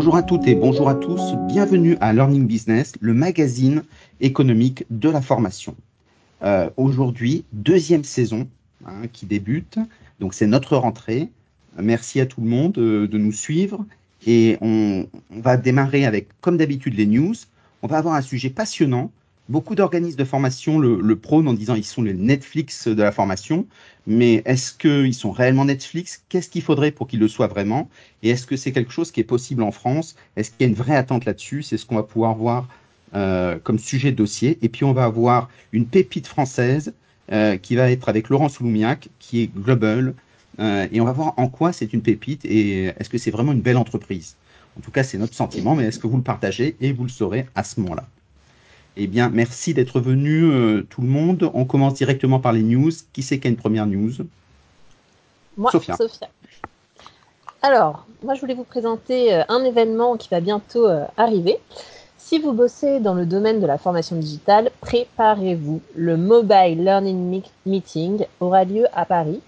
Bonjour à toutes et bonjour à tous. Bienvenue à Learning Business, le magazine économique de la formation. Euh, Aujourd'hui, deuxième saison hein, qui débute. Donc c'est notre rentrée. Merci à tout le monde euh, de nous suivre. Et on, on va démarrer avec, comme d'habitude, les news. On va avoir un sujet passionnant Beaucoup d'organismes de formation le, le prônent en disant ils sont les Netflix de la formation, mais est-ce qu'ils sont réellement Netflix? Qu'est-ce qu'il faudrait pour qu'ils le soient vraiment? Et est-ce que c'est quelque chose qui est possible en France? Est-ce qu'il y a une vraie attente là-dessus? C'est ce qu'on va pouvoir voir euh, comme sujet de dossier. Et puis on va avoir une pépite française euh, qui va être avec Laurent Souloumiac, qui est Global, euh, et on va voir en quoi c'est une pépite et est-ce que c'est vraiment une belle entreprise. En tout cas, c'est notre sentiment, mais est-ce que vous le partagez Et vous le saurez à ce moment-là. Eh bien, merci d'être venu euh, tout le monde. On commence directement par les news. Qui c'est qui a une première news? Moi, Sophia. Alors, moi, je voulais vous présenter euh, un événement qui va bientôt euh, arriver. Si vous bossez dans le domaine de la formation digitale, préparez-vous. Le Mobile Learning Meeting aura lieu à Paris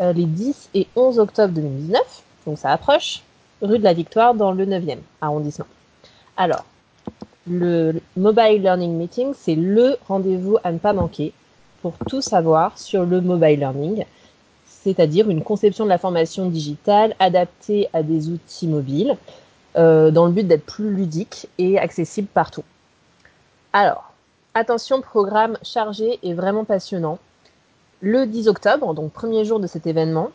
les 10 et 11 octobre 2019. Donc, ça approche. Rue de la Victoire dans le 9e arrondissement. Alors, le Mobile Learning Meeting, c'est le rendez-vous à ne pas manquer pour tout savoir sur le mobile learning, c'est-à-dire une conception de la formation digitale adaptée à des outils mobiles, euh, dans le but d'être plus ludique et accessible partout. Alors, attention, programme chargé et vraiment passionnant. Le 10 octobre, donc premier jour de cet événement,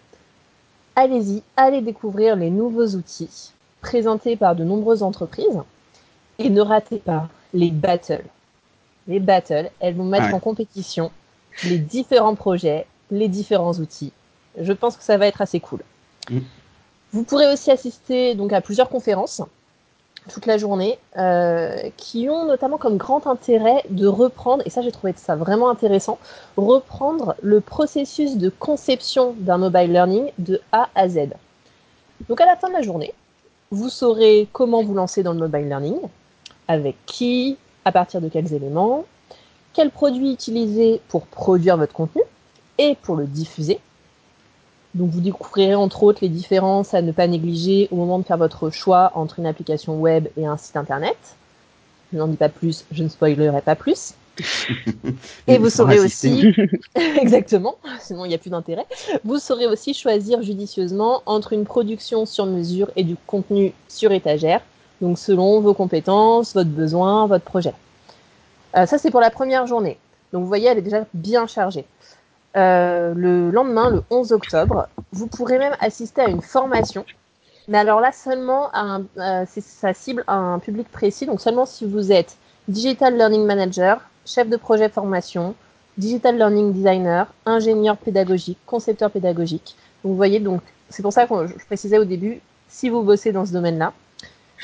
allez-y, allez découvrir les nouveaux outils présentés par de nombreuses entreprises et ne ratez pas les battles. Les battles, elles vont mettre en compétition les différents projets, les différents outils. Je pense que ça va être assez cool. Mm. Vous pourrez aussi assister donc à plusieurs conférences toute la journée euh, qui ont notamment comme grand intérêt de reprendre, et ça j'ai trouvé ça vraiment intéressant, reprendre le processus de conception d'un mobile learning de A à Z. Donc à la fin de la journée, vous saurez comment vous lancer dans le mobile learning, avec qui, à partir de quels éléments, quels produits utiliser pour produire votre contenu et pour le diffuser. Donc vous découvrirez entre autres les différences à ne pas négliger au moment de faire votre choix entre une application web et un site internet. Je n'en dis pas plus, je ne spoilerai pas plus. et vous saurez aussi, exactement, sinon il n'y a plus d'intérêt, vous saurez aussi choisir judicieusement entre une production sur mesure et du contenu sur étagère donc selon vos compétences, votre besoin, votre projet. Euh, ça, c'est pour la première journée. Donc vous voyez, elle est déjà bien chargée. Euh, le lendemain, le 11 octobre, vous pourrez même assister à une formation. Mais alors là, seulement, euh, ça cible un public précis. Donc seulement si vous êtes Digital Learning Manager, chef de projet formation, Digital Learning Designer, ingénieur pédagogique, concepteur pédagogique. Donc vous voyez, donc c'est pour ça que je précisais au début, si vous bossez dans ce domaine-là,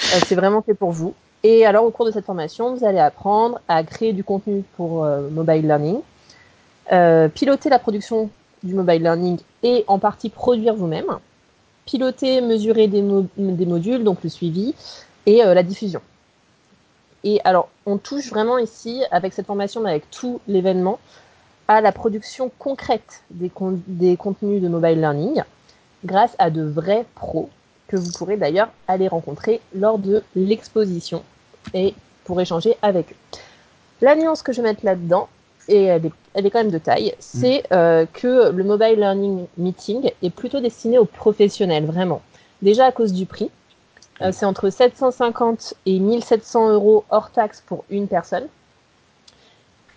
c'est vraiment fait pour vous. Et alors, au cours de cette formation, vous allez apprendre à créer du contenu pour euh, mobile learning, euh, piloter la production du mobile learning et en partie produire vous-même, piloter, mesurer des, modules, donc le suivi et la diffusion. Et alors, on touche vraiment ici, avec cette formation, avec tout l'événement, à la production concrète des contenus de mobile learning grâce à de vrais pros que vous pourrez d'ailleurs aller rencontrer lors de l'exposition et pour échanger avec eux. La nuance que je vais mettre là-dedans, et elle est, quand même de taille, c'est mm. euh, que le Mobile Learning Meeting est plutôt destiné aux professionnels, vraiment. Déjà à cause du prix, euh, c'est entre 750 et 1700 euros hors taxe pour une personne.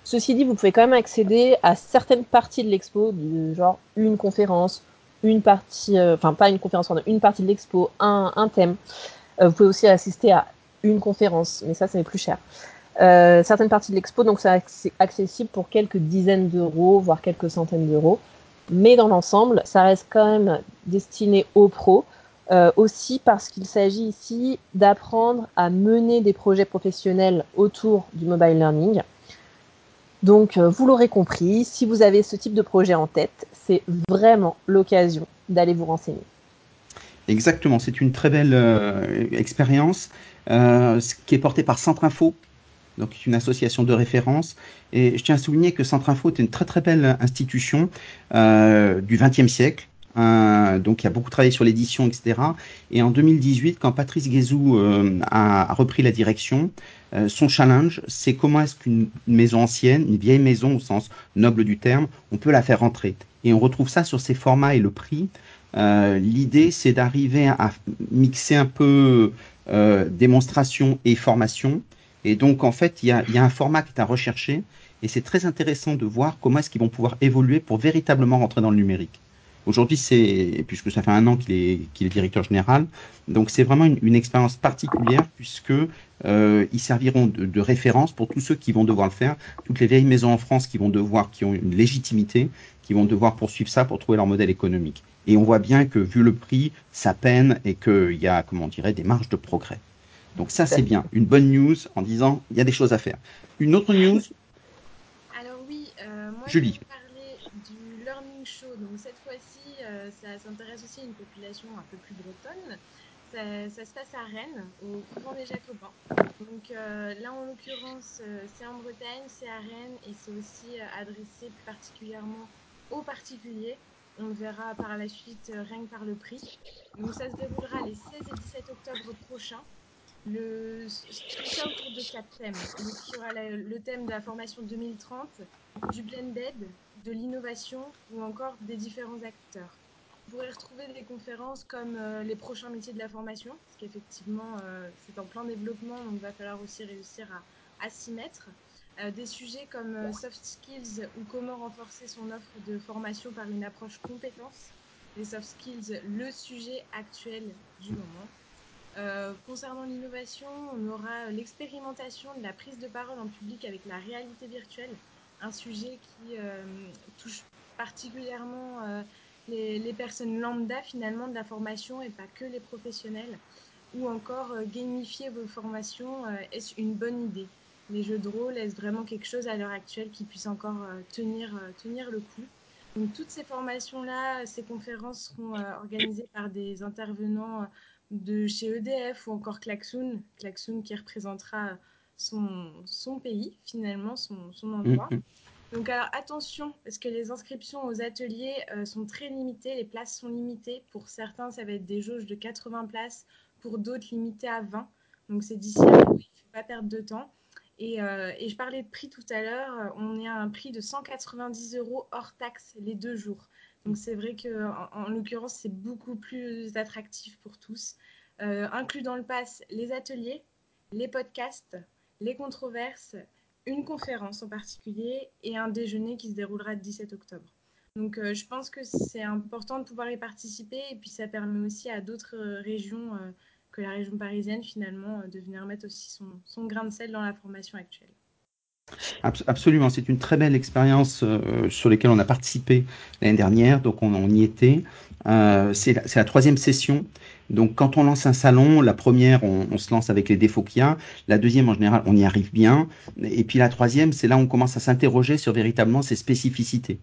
Ceci dit, vous pouvez quand même accéder à certaines parties de l'expo, du genre une conférence, une partie, euh, enfin pas une conférence, une partie de l'expo, un, un, thème. Euh, vous pouvez aussi assister à une conférence, mais ça, c'est plus cher. Euh, certaines parties de l'expo, donc c'est accessible pour quelques dizaines d'euros, voire quelques centaines d'euros. Mais dans l'ensemble, ça reste quand même destiné aux pros, euh, aussi parce qu'il s'agit ici d'apprendre à mener des projets professionnels autour du mobile learning. Donc, euh, vous l'aurez compris, si vous avez ce type de projet en tête, c'est vraiment l'occasion d'aller vous renseigner. Exactement, c'est une très belle euh, expérience euh, qui est portée par Centre Info, donc une association de référence. Et je tiens à souligner que Centre Info est une très très belle institution du XXe siècle, Euh, donc il a beaucoup travaillé sur l'édition, etc. Et en 2018, quand Patrice Guézou euh, a, a, repris la direction, euh, son challenge, c'est comment est-ce qu'une maison ancienne, une vieille maison au sens noble du terme, on peut la faire rentrer. Et on retrouve ça sur ses formats et le prix. Euh, L'idée, c'est d'arriver à mixer un peu euh, démonstration et formation. Et donc, en fait, il y a, y a un format qui est à rechercher. Et c'est très intéressant de voir comment est-ce qu'ils vont pouvoir évoluer pour véritablement rentrer dans le numérique. Aujourd'hui, c'est puisque ça fait un an qu'il est, qu'il est directeur général, donc c'est vraiment une, une, expérience particulière puisque euh, ils serviront de, de, référence pour tous ceux qui vont devoir le faire, toutes les vieilles maisons en France qui vont devoir, qui ont une légitimité, qui vont devoir poursuivre ça pour trouver leur modèle économique. Et on voit bien que vu le prix, ça peine et qu'il y a, comment on dirait, des marges de progrès. Donc ça, c'est bien. Une bonne news en disant il y a des choses à faire. Une autre news? Alors oui, euh, moi Julie. je vais parler du Learning Show. Donc cette ça s'intéresse aussi à une population un peu plus bretonne. Ça, se passe à Rennes, au couvent des Jacobins. Donc euh, là, en l'occurrence, euh, c'est en Bretagne, c'est à Rennes et c'est aussi euh, adressé particulièrement aux particuliers. On le verra par la suite que par le prix. Donc ça se déroulera les 16 et 17 octobre prochains. Le, tout ça autour de quatre thèmes. Donc, il y aura le thème de la formation 2030, du blended, de l'innovation ou encore des différents acteurs. Pourrez retrouver des conférences comme euh, les prochains métiers de la formation, parce qu'effectivement, euh, c'est en plein développement, donc il va falloir aussi réussir à, s'y mettre. Euh, des sujets comme soft skills ou comment renforcer son offre de formation par une approche compétence. Les soft skills, le sujet actuel du moment. Concernant l'innovation, on aura l'expérimentation de la prise de parole en public avec la réalité virtuelle, un sujet qui touche particulièrement les, personnes lambda finalement de la formation et pas que les professionnels. Ou encore euh, gamifier vos formations, euh, est-ce une bonne idée? Les jeux de rôle, est-ce vraiment quelque chose à l'heure actuelle qui puisse encore euh, tenir, tenir le coup? Donc toutes ces formations-là, ces conférences seront organisées par des intervenants de chez EDF ou encore Klaxoon, Klaxoon qui représentera son, son pays finalement, son, son endroit. Mmh. Donc alors attention, parce que les inscriptions aux ateliers euh, sont très limitées, les places sont limitées. Pour certains, ça va être des jauges de 80 places, pour d'autres limitées à 20. Donc c'est d'ici là, il ne faut pas perdre de temps. Et, euh, et, je parlais de prix tout à l'heure, on est à un prix de 190 euros hors taxe les deux jours. Donc c'est vrai que en l'occurrence c'est beaucoup plus attractif pour tous. Euh, inclus dans le pass les ateliers, les podcasts, les controverses, une conférence en particulier et un déjeuner qui se déroulera le 17 octobre. Donc euh, je pense que c'est important de pouvoir y participer et puis ça permet aussi à d'autres régions euh, que la région parisienne finalement de venir mettre aussi son grain de sel dans la formation actuelle. Absolument, c'est une très belle expérience euh, sur laquelle on a participé l'année dernière, donc on, y était. Euh, c'est la, la, troisième session. Donc quand on lance un salon, la première, on, on se lance avec les défauts qu'il y a. La deuxième, en général, on y arrive bien. Et puis la troisième, c'est là où on commence à s'interroger sur véritablement ses spécificités.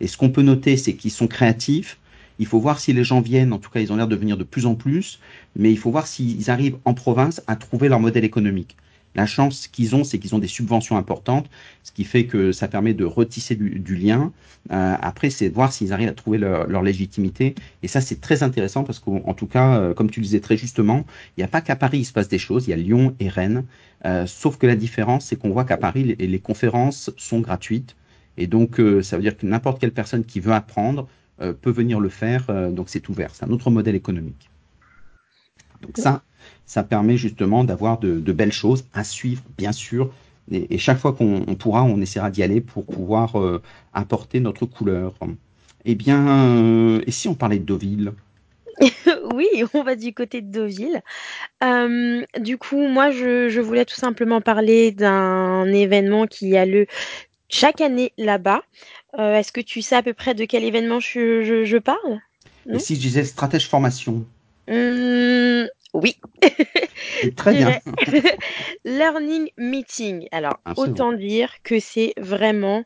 Et ce qu'on peut noter, c'est qu'ils sont créatifs. Il faut voir si les gens viennent, en tout cas ils ont l'air de venir de plus en plus, mais il faut voir s'ils arrivent en province à trouver leur modèle économique. La chance qu'ils ont, c'est qu'ils ont des subventions importantes, ce qui fait que ça permet de retisser du, lien. Euh, après, c'est de voir s'ils arrivent à trouver leur, légitimité. Et ça, c'est très intéressant parce qu'en tout cas, euh, comme tu le disais très justement, il n'y a pas qu'à Paris il se passe des choses, il y a Lyon et Rennes. Euh, sauf que la différence, c'est qu'on voit qu'à Paris, les, les, conférences sont gratuites. Et donc, ça veut dire que n'importe quelle personne qui veut apprendre peut venir le faire. donc, c'est ouvert. C'est un autre modèle économique. Donc ça, ça permet justement d'avoir de, de, belles choses à suivre, bien sûr. Et, et chaque fois qu'on pourra, on essaiera d'y aller pour pouvoir euh, apporter notre couleur. Eh bien, euh, et si on parlait de Deauville? Oui, on va du côté de Deauville. Euh, du coup, moi, je, je, voulais tout simplement parler d'un événement qui a lieu chaque année là-bas. Euh, Est-ce que tu sais à peu près de quel événement je, je, je parle? Et si je disais stratège formation? Mmh, oui. Très bien. Learning Meeting. Alors, Absolument. autant dire que c'est vraiment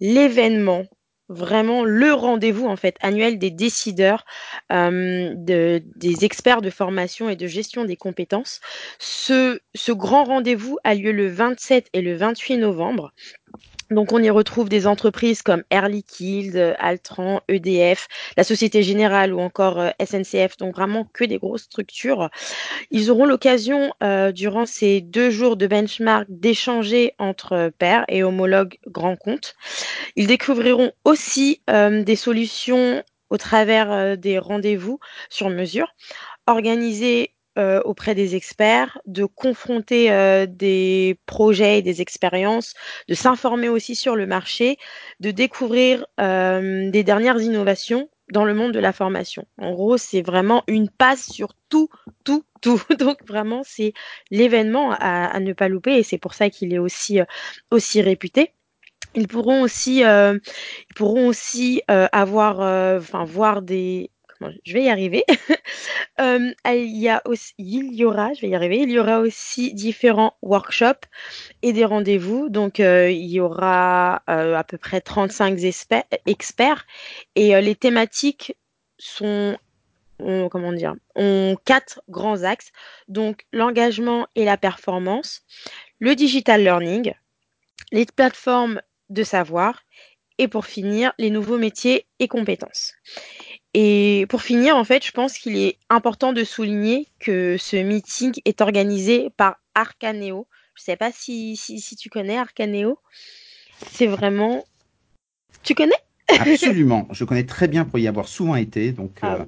l'événement, vraiment le rendez-vous en fait annuel des décideurs, euh, de, des experts de formation et de gestion des compétences. Ce, ce grand rendez-vous a lieu le 27 et le 28 novembre. Donc on y retrouve des entreprises comme Air Liquide, Altran, EDF, la Société Générale ou encore euh, SNCF, donc vraiment que des grosses structures. Ils auront l'occasion euh, durant ces deux jours de benchmark d'échanger entre pairs et homologues grands comptes. Ils découvriront aussi euh, des solutions au travers des rendez-vous sur mesure organisés euh, auprès des experts, de confronter euh, des projets et des expériences, de s'informer aussi sur le marché, de découvrir euh, des dernières innovations dans le monde de la formation. En gros, c'est vraiment une passe sur tout, tout, tout. Donc vraiment, c'est l'événement à, ne pas louper et c'est pour ça qu'il est aussi, aussi réputé. Ils pourront aussi, ils pourront aussi avoir, enfin voir des je vais y arriver. Euh, il, y aura, je vais y arriver, il y aura aussi différents workshops et des rendez-vous. Donc, euh, il y aura euh, à peu près 35 experts et les thématiques sont comment dire, ont quatre grands axes. Donc, l'engagement et la performance, le digital learning, les plateformes de savoir et pour finir, les nouveaux métiers et compétences. Et pour finir, en fait, je pense qu'il est important de souligner que ce meeting est organisé par Arcaneo. Je ne sais pas si, si, tu connais Arcaneo. C'est vraiment. Tu connais? Absolument. Je connais très bien pour y avoir souvent été. Donc, ah euh,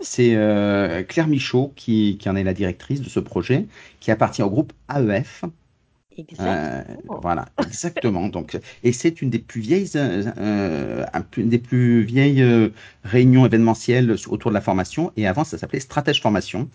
c'est euh, Claire Michaud qui, qui en est la directrice de ce projet, qui appartient au groupe AEF, euh, voilà, exactement. Donc, et c'est une des plus vieilles, euh, des plus vieilles euh, réunions événementielles autour de la formation. Et avant, ça s'appelait Stratège Formation.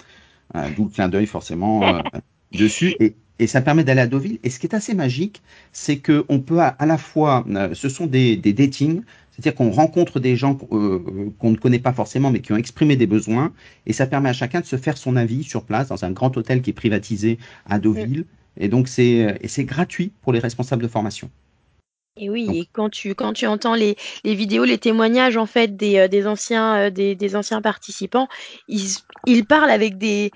D'où le clin d'œil forcément dessus. Et, et ça permet d'aller à Deauville. Et ce qui est assez magique, c'est que on peut à, la fois, ce sont des, des datings, c'est-à-dire qu'on rencontre des gens qu'on ne connaît pas forcément, mais qui ont exprimé des besoins, et ça permet à chacun de se faire son avis sur place dans un grand hôtel qui est privatisé à Deauville. Et donc, c'est gratuit pour les responsables de formation. Et oui, et quand tu, quand tu entends les, les, vidéos, les témoignages en fait des, euh, des anciens, euh, des, des, anciens participants, ils, ils parlent avec des,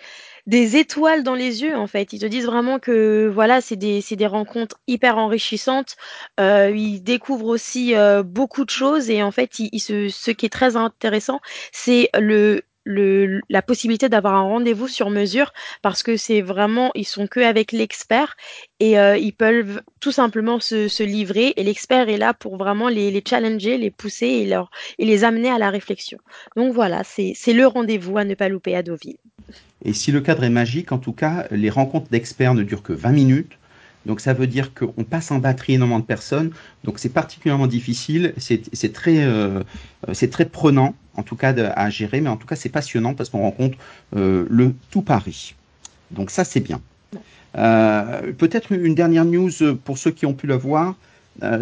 des étoiles dans les yeux en fait. Ils te disent vraiment que voilà, c'est des, des rencontres hyper enrichissantes. Euh, ils découvrent aussi euh, beaucoup de choses et en fait, ils, se, ce qui est très intéressant, c'est le la possibilité d'avoir un rendez-vous sur mesure parce que c'est vraiment, ils sont que avec l'expert et euh, ils peuvent tout simplement se, livrer et l'expert est là pour vraiment les, challenger, les pousser et, leur, et les amener à la réflexion. Donc voilà, c'est le rendez-vous à ne pas louper à Deauville. Et si le cadre est magique, en tout cas, les rencontres d'experts ne durent que 20 minutes. Donc ça veut dire qu'on passe en batterie énormément de personnes. Donc c'est particulièrement difficile. C'est très, euh, c'est très prenant, en tout cas, à gérer. Mais en tout cas, c'est passionnant parce qu'on rencontre euh, le tout Paris. Donc ça, c'est bien. Euh, peut-être une dernière news pour ceux qui ont pu la voir.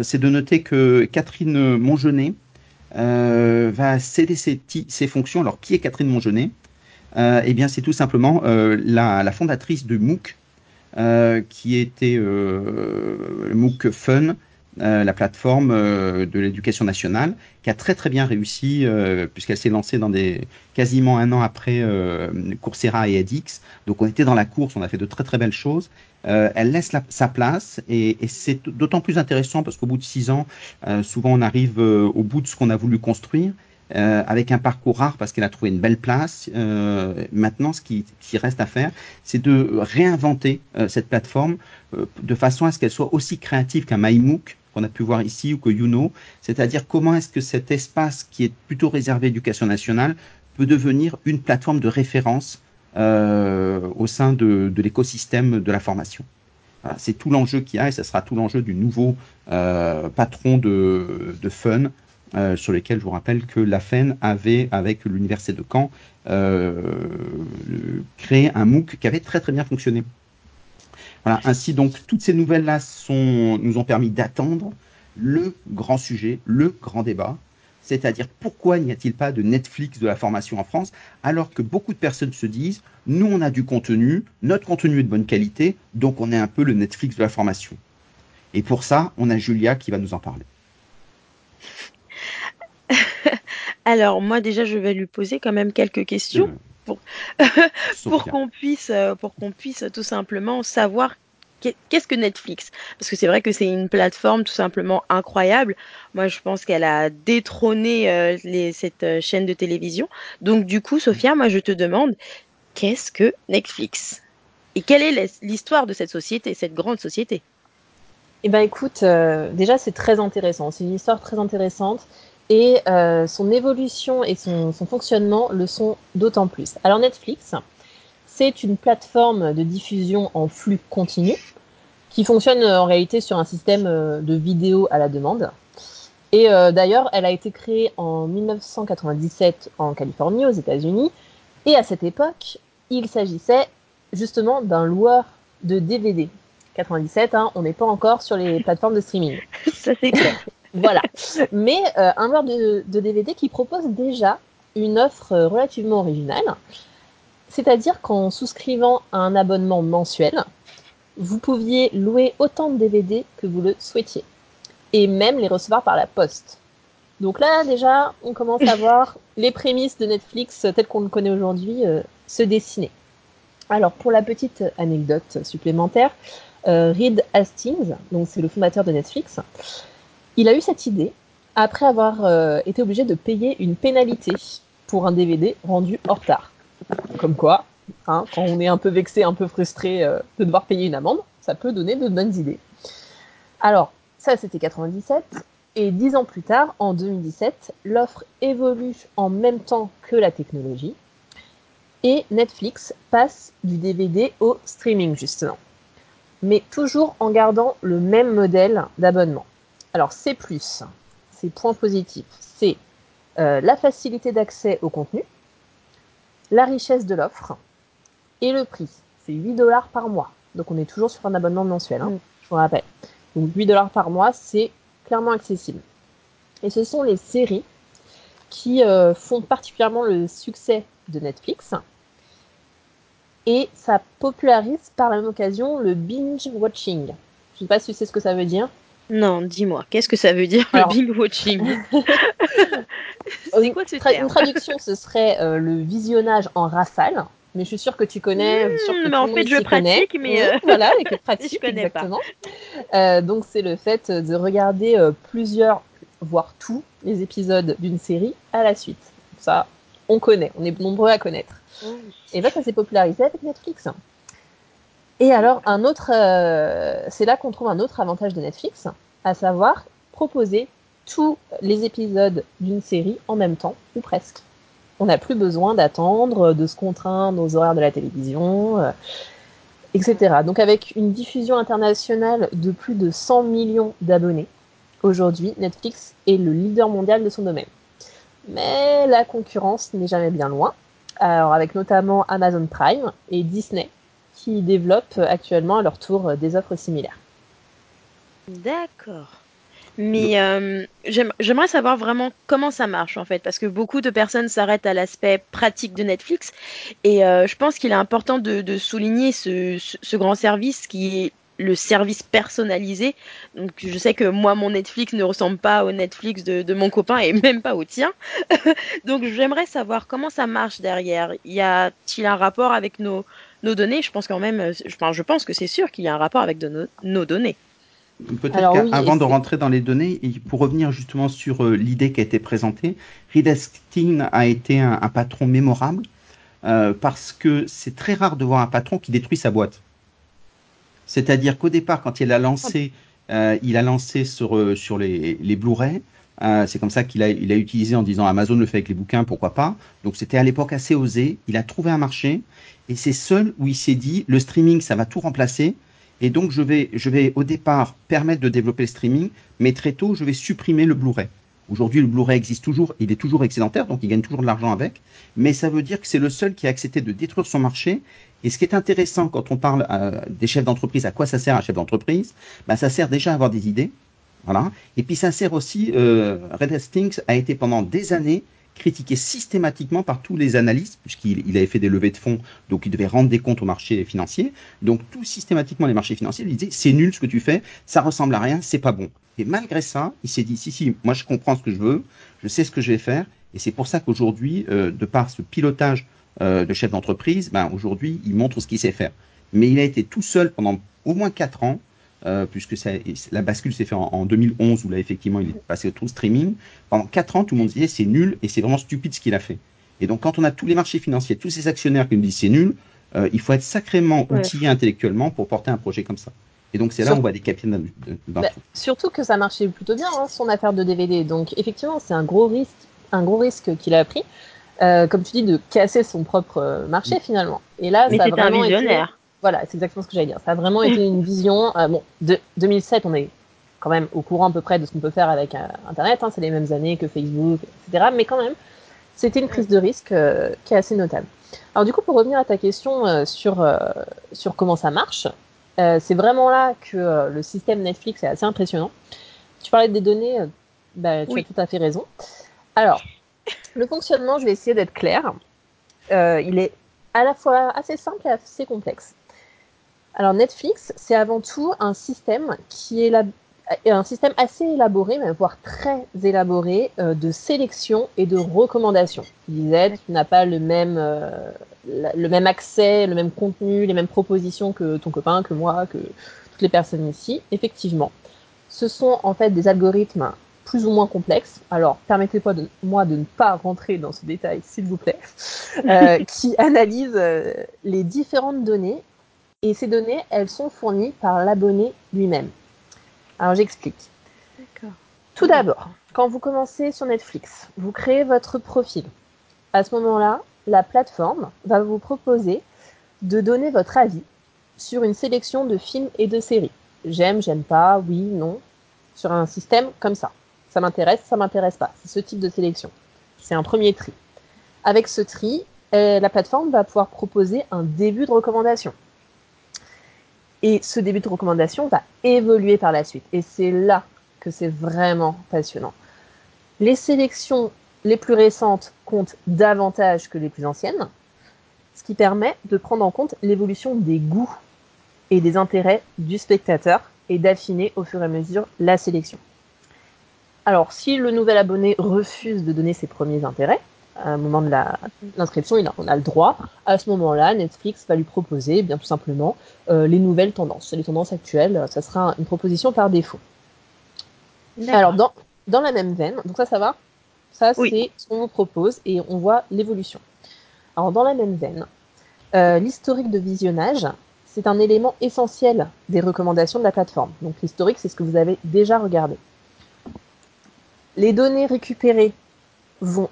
c'est de noter que Catherine Mongenet va céder ses, fonctions. Alors, qui est Catherine Mongenet Eh bien, c'est tout simplement la, fondatrice de MOOC, euh, qui était euh, MOOC Fun, euh, la plateforme de l'éducation nationale, qui a très très bien réussi puisqu'elle s'est lancée dans des quasiment un an après Coursera et edX. Donc on était dans la course, on a fait de très très belles choses. elle laisse sa place et c'est d'autant plus intéressant parce qu'au bout de six ans, souvent on arrive au bout de ce qu'on a voulu construire euh, avec un parcours rare parce qu'elle a trouvé une belle place. Euh, maintenant, ce qui, reste à faire, c'est de réinventer euh, cette plateforme de façon à ce qu'elle soit aussi créative qu'un MyMOOC qu'on a pu voir ici ou que Youno, c'est-à-dire comment est-ce que cet espace qui est plutôt réservé à l'éducation nationale peut devenir une plateforme de référence au sein de, l'écosystème de la formation. C'est tout l'enjeu qu'il y a et ce sera tout l'enjeu du nouveau patron de Fun euh, sur lesquels je vous rappelle que la FEN avait, avec l'université de Caen, euh, créé un MOOC qui avait très très bien fonctionné. Voilà, ainsi donc toutes ces nouvelles-là nous ont permis d'attendre le grand sujet, le grand débat, c'est-à-dire pourquoi n'y a-t-il pas de Netflix de la formation en France, alors que beaucoup de personnes se disent, nous on a du contenu, notre contenu est de bonne qualité, donc on est un peu le Netflix de la formation. Et pour ça, on a Julia qui va nous en parler. Alors moi déjà je vais lui poser quand même quelques questions pour, pour qu'on puisse, euh, pour qu'on puisse tout simplement savoir qu'est-ce que Netflix Parce que c'est vrai que c'est une plateforme tout simplement incroyable. Moi, je pense qu'elle a détrôné euh, les, cette euh, chaîne de télévision. Donc, du coup, Sophia, moi, je te demande, qu'est-ce que Netflix? Et quelle est l'histoire de cette société, cette grande société? Eh ben, écoute, euh, déjà, c'est très intéressant. C'est une histoire très intéressante et euh, son évolution et son, son, fonctionnement le sont d'autant plus. Alors Netflix, c'est une plateforme de diffusion en flux continu qui fonctionne euh, en réalité sur un système euh, de vidéo à la demande. Et euh, d'ailleurs, elle a été créée en 1997 en Californie, aux États-Unis. Et à cette époque, il s'agissait justement d'un loueur de DVD. 97, hein, on n'est pas encore sur les plateformes de streaming. Ça c'est clair. Voilà. Mais euh, un loueur de, de, DVD qui propose déjà une offre euh, relativement originale. C'est-à-dire qu'en souscrivant à un abonnement mensuel, vous pouviez louer autant de DVD que vous le souhaitiez. Et même les recevoir par la poste. Donc là, déjà, on commence à voir les prémices de Netflix tel qu'on le connaît aujourd'hui euh, se dessiner. Alors, pour la petite anecdote supplémentaire, euh, Reed Hastings, donc c'est le fondateur de Netflix, il a eu cette idée après avoir euh, été obligé de payer une pénalité pour un DVD rendu en retard. Comme quoi, hein, quand on est un peu vexé, un peu frustré euh, de devoir payer une amende, ça peut donner de bonnes idées. Alors, ça c'était 97, et dix ans plus tard, en 2017, l'offre évolue en même temps que la technologie, et Netflix passe du DVD au streaming justement, mais toujours en gardant le même modèle d'abonnement. Alors, C+, ses points positifs, c'est euh, la facilité d'accès au contenu, la richesse de l'offre et le prix. C'est 8 dollars par mois. Donc, on est toujours sur un abonnement mensuel, hein, je vous rappelle. Donc, 8 dollars par mois, c'est clairement accessible. Et ce sont les séries qui euh, font particulièrement le succès de Netflix. Et ça popularise par la même occasion le binge watching. Je ne sais pas si tu sais ce que ça veut dire. Non, dis-moi, qu'est-ce que ça veut dire Alors... le binge watching C'est quoi ce terme Une traduction, ce serait euh, le visionnage en rafale. Mais je suis sûre que tu connais. Mmh, sûre que mais en fait, je pratique, connaît. mais euh... voilà, et que pratique, je connais exactement. Euh, donc, c'est le fait de regarder euh, plusieurs, voire tous, les épisodes d'une série à la suite. Ça, on connaît, on est nombreux à connaître. Mmh. Et là, ça s'est popularisé avec Netflix. Et alors, un autre, euh, c'est là qu'on trouve un autre avantage de Netflix, à savoir proposer tous les épisodes d'une série en même temps, ou presque. On n'a plus besoin d'attendre, de se contraindre aux horaires de la télévision, euh, etc. Donc, avec une diffusion internationale de plus de 100 millions d'abonnés, aujourd'hui, Netflix est le leader mondial de son domaine. Mais la concurrence n'est jamais bien loin. Alors, avec notamment Amazon Prime et Disney, qui développent actuellement à leur tour des offres similaires. D'accord. Mais euh, j'aimerais savoir vraiment comment ça marche en fait, parce que beaucoup de personnes s'arrêtent à l'aspect pratique de Netflix, et euh, je pense qu'il est important de, souligner ce, grand service qui est le service personnalisé. Donc je sais que moi mon Netflix ne ressemble pas au Netflix de, de mon copain et même pas au tien. Donc j'aimerais savoir comment ça marche derrière. Y a-t-il un rapport avec nos, nos données Je pense quand même, je, enfin, je pense que c'est sûr qu'il y a un rapport avec de nos, nos données. Peut-être qu'avant oui, de rentrer dans les données, et pour revenir justement sur euh, l'idée qui a été présentée, Reed Hastings a été un, un patron mémorable euh, parce que c'est très rare de voir un patron qui détruit sa boîte. C'est-à-dire qu'au départ, quand il a lancé, euh, il a lancé sur, sur les, les Blu-ray, euh, c'est comme ça qu'il a, il a utilisé en disant Amazon le fait avec les bouquins, pourquoi pas. Donc c'était à l'époque assez osé. Il a trouvé un marché et c'est seul où il s'est dit le streaming, ça va tout remplacer. Et donc je vais, je vais au départ permettre de développer le streaming, mais très tôt je vais supprimer le Blu-ray. Aujourd'hui, le Blu-ray existe toujours, il est toujours excédentaire, donc il gagne toujours de l'argent avec. Mais ça veut dire que c'est le seul qui a accepté de détruire son marché. Et ce qui est intéressant quand on parle euh, des chefs d'entreprise, à quoi ça sert un chef d'entreprise? Ben, Ça sert déjà à avoir des idées. Et puis sert aussi, euh, Red Hastings a été pendant des années critiqué systématiquement par tous les analystes, puisqu'il il avait fait des levées de fonds, donc il devait rendre des comptes aux marchés financiers. Donc tout systématiquement les marchés financiers lui disaient c'est nul ce que tu fais, ça ressemble à rien, c'est pas bon. Et malgré ça, il s'est dit si si, moi je comprends ce que je veux, je sais ce que je vais faire, et c'est pour ça qu'aujourd'hui, euh, de par ce pilotage euh, de chef d'entreprise, ben aujourd'hui il montre ce qu'il sait faire. mais il a été tout seul pendant au moins 4 ans, euh, puisque ça, la bascule s'est faite en, 2011, où là, effectivement, il est passé au streaming. Pendant 4 ans, tout le monde disait c'est nul et c'est vraiment stupide ce qu'il a fait. Et donc, quand on a tous les marchés financiers, tous ces actionnaires qui nous disent c'est nul, euh, il faut être sacrément outillé intellectuellement pour porter un projet comme ça. Et donc, c'est là où on voit des capitaines d'un bah, Surtout que ça marchait plutôt bien, hein, son affaire de DVD. Donc, effectivement, c'est un gros risque, un gros risque qu'il a pris. Euh, comme tu dis, de casser son propre marché finalement. Et là, ça a vraiment un visionnaire. Été... Voilà, c'est exactement ce que j'allais dire. Ça a vraiment été une vision. Euh, bon, de 2007, on est quand même au courant à peu près de ce qu'on peut faire avec euh, Internet. Hein, c'est les mêmes années que Facebook, etc. Mais quand même, c'était une prise de risque euh, qui est assez notable. Alors du coup, pour revenir à ta question sur, sur comment ça marche, c'est vraiment là que le système Netflix est assez impressionnant. Tu parlais des données, bah, tu as tout à fait raison. Alors, le fonctionnement, je vais essayer d'être clair. il est à la fois assez simple et assez complexe. Alors Netflix, c'est avant tout un système qui est un système assez élaboré, même voire très élaboré, euh, de sélection et de recommandation. Il disait, tu n'as pas le même, euh, le même accès, le même contenu, les mêmes propositions que ton copain, que moi, que toutes les personnes ici. Effectivement, ce sont en fait des algorithmes plus ou moins complexes. Alors, permettez-moi de, de ne pas rentrer dans ce détail, s'il vous plaît, euh, qui analysent les différentes données et ces données, elles sont fournies par l'abonné lui-même. Alors j'explique. Tout d'abord, quand vous commencez sur Netflix, vous créez votre profil. À ce moment-là, la plateforme va vous proposer de donner votre avis sur une sélection de films et de séries. J'aime, j'aime pas, oui, non, sur un système comme ça. Ça m'intéresse, ça m'intéresse pas. C'est ce type de sélection. C'est un premier tri. Avec ce tri, euh, la plateforme va pouvoir proposer un début de recommandation. Et ce début de recommandation va évoluer par la suite. Et c'est là que c'est vraiment passionnant. Les sélections les plus récentes comptent davantage que les plus anciennes, ce qui permet de prendre en compte l'évolution des goûts et des intérêts du spectateur et d'affiner au fur et à mesure la sélection. Alors, si le nouvel abonné refuse de donner ses premiers intérêts, un moment de l'inscription, on a le droit. À ce moment-là, Netflix va lui proposer, bien tout simplement, euh, les nouvelles tendances, les tendances actuelles. Ça sera une proposition par défaut. Alors, dans, dans la même veine, donc ça, ça va? Ça, c'est ce qu'on vous propose et on voit l'évolution. Alors, dans la même veine, euh, l'historique de visionnage, c'est un élément essentiel des recommandations de la plateforme. Donc, l'historique, c'est ce que vous avez déjà regardé. Les données récupérées vont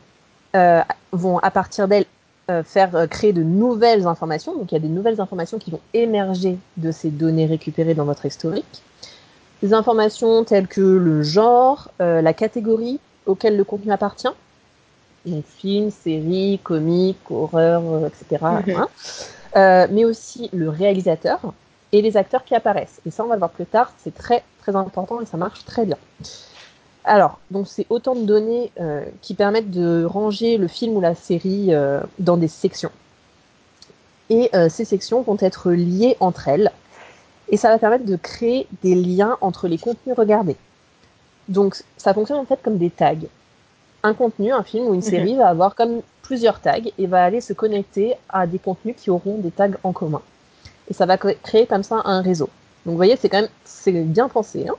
vont à partir d'elles euh, faire euh, créer de nouvelles informations. Donc il y a des nouvelles informations qui vont émerger de ces données récupérées dans votre historique. Des informations telles que le genre, la catégorie auquel le contenu appartient, donc film, série, comique, horreur, etc. Mhm. Hein. mais aussi le réalisateur et les acteurs qui apparaissent. Et ça, on va le voir plus tard, c'est très très important et ça marche très bien. Alors, donc c'est autant de données euh, qui permettent de ranger le film ou la série euh, dans des sections. Et euh, ces sections vont être liées entre elles. Et ça va permettre de créer des liens entre les contenus regardés. Donc ça fonctionne en fait comme des tags. Un contenu, un film ou une série va avoir comme plusieurs tags et va aller se connecter à des contenus qui auront des tags en commun. Et ça va créer comme ça un réseau. Donc vous voyez, c'est quand même c'est bien pensé. Hein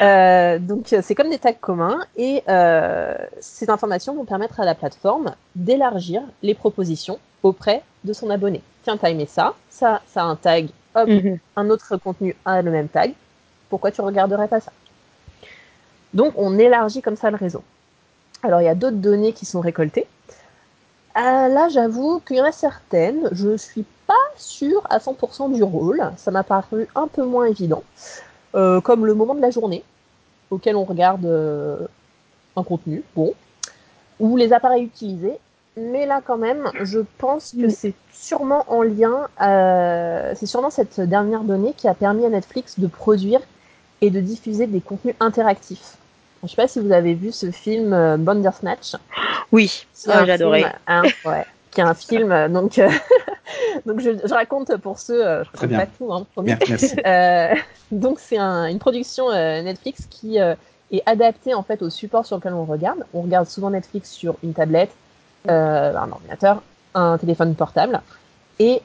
euh, donc c'est comme des tags communs et euh, ces informations vont permettre à la plateforme d'élargir les propositions auprès de son abonné. Tiens, t'as aimé ça, ça, ça a un tag, hop, mhm. un autre contenu a le même tag. Pourquoi tu regarderais pas ça? Donc on élargit comme ça le réseau. Alors il y a d'autres données qui sont récoltées. Euh, là, j'avoue qu'il y en a certaines, je suis pas sûre à 100% du rôle. Ça m'a paru un peu moins évident. Euh, comme le moment de la journée auquel on regarde euh, un contenu, bon, ou les appareils utilisés. Mais là, quand même, je pense que c'est sûrement en lien, euh, c'est sûrement cette dernière donnée qui a permis à Netflix de produire et de diffuser des contenus interactifs. Je sais pas si vous avez vu ce film Bandersnatch. Oui, ah, j'adorais. Hein, ouais qui est un film. Euh, donc, euh, donc je, je, raconte pour ceux, euh, je raconte pas tout, hein, promis. Euh, donc c'est un, une production Netflix qui est adaptée en fait au support sur lequel on regarde. On regarde souvent Netflix sur une tablette, un ordinateur, un téléphone portable. Et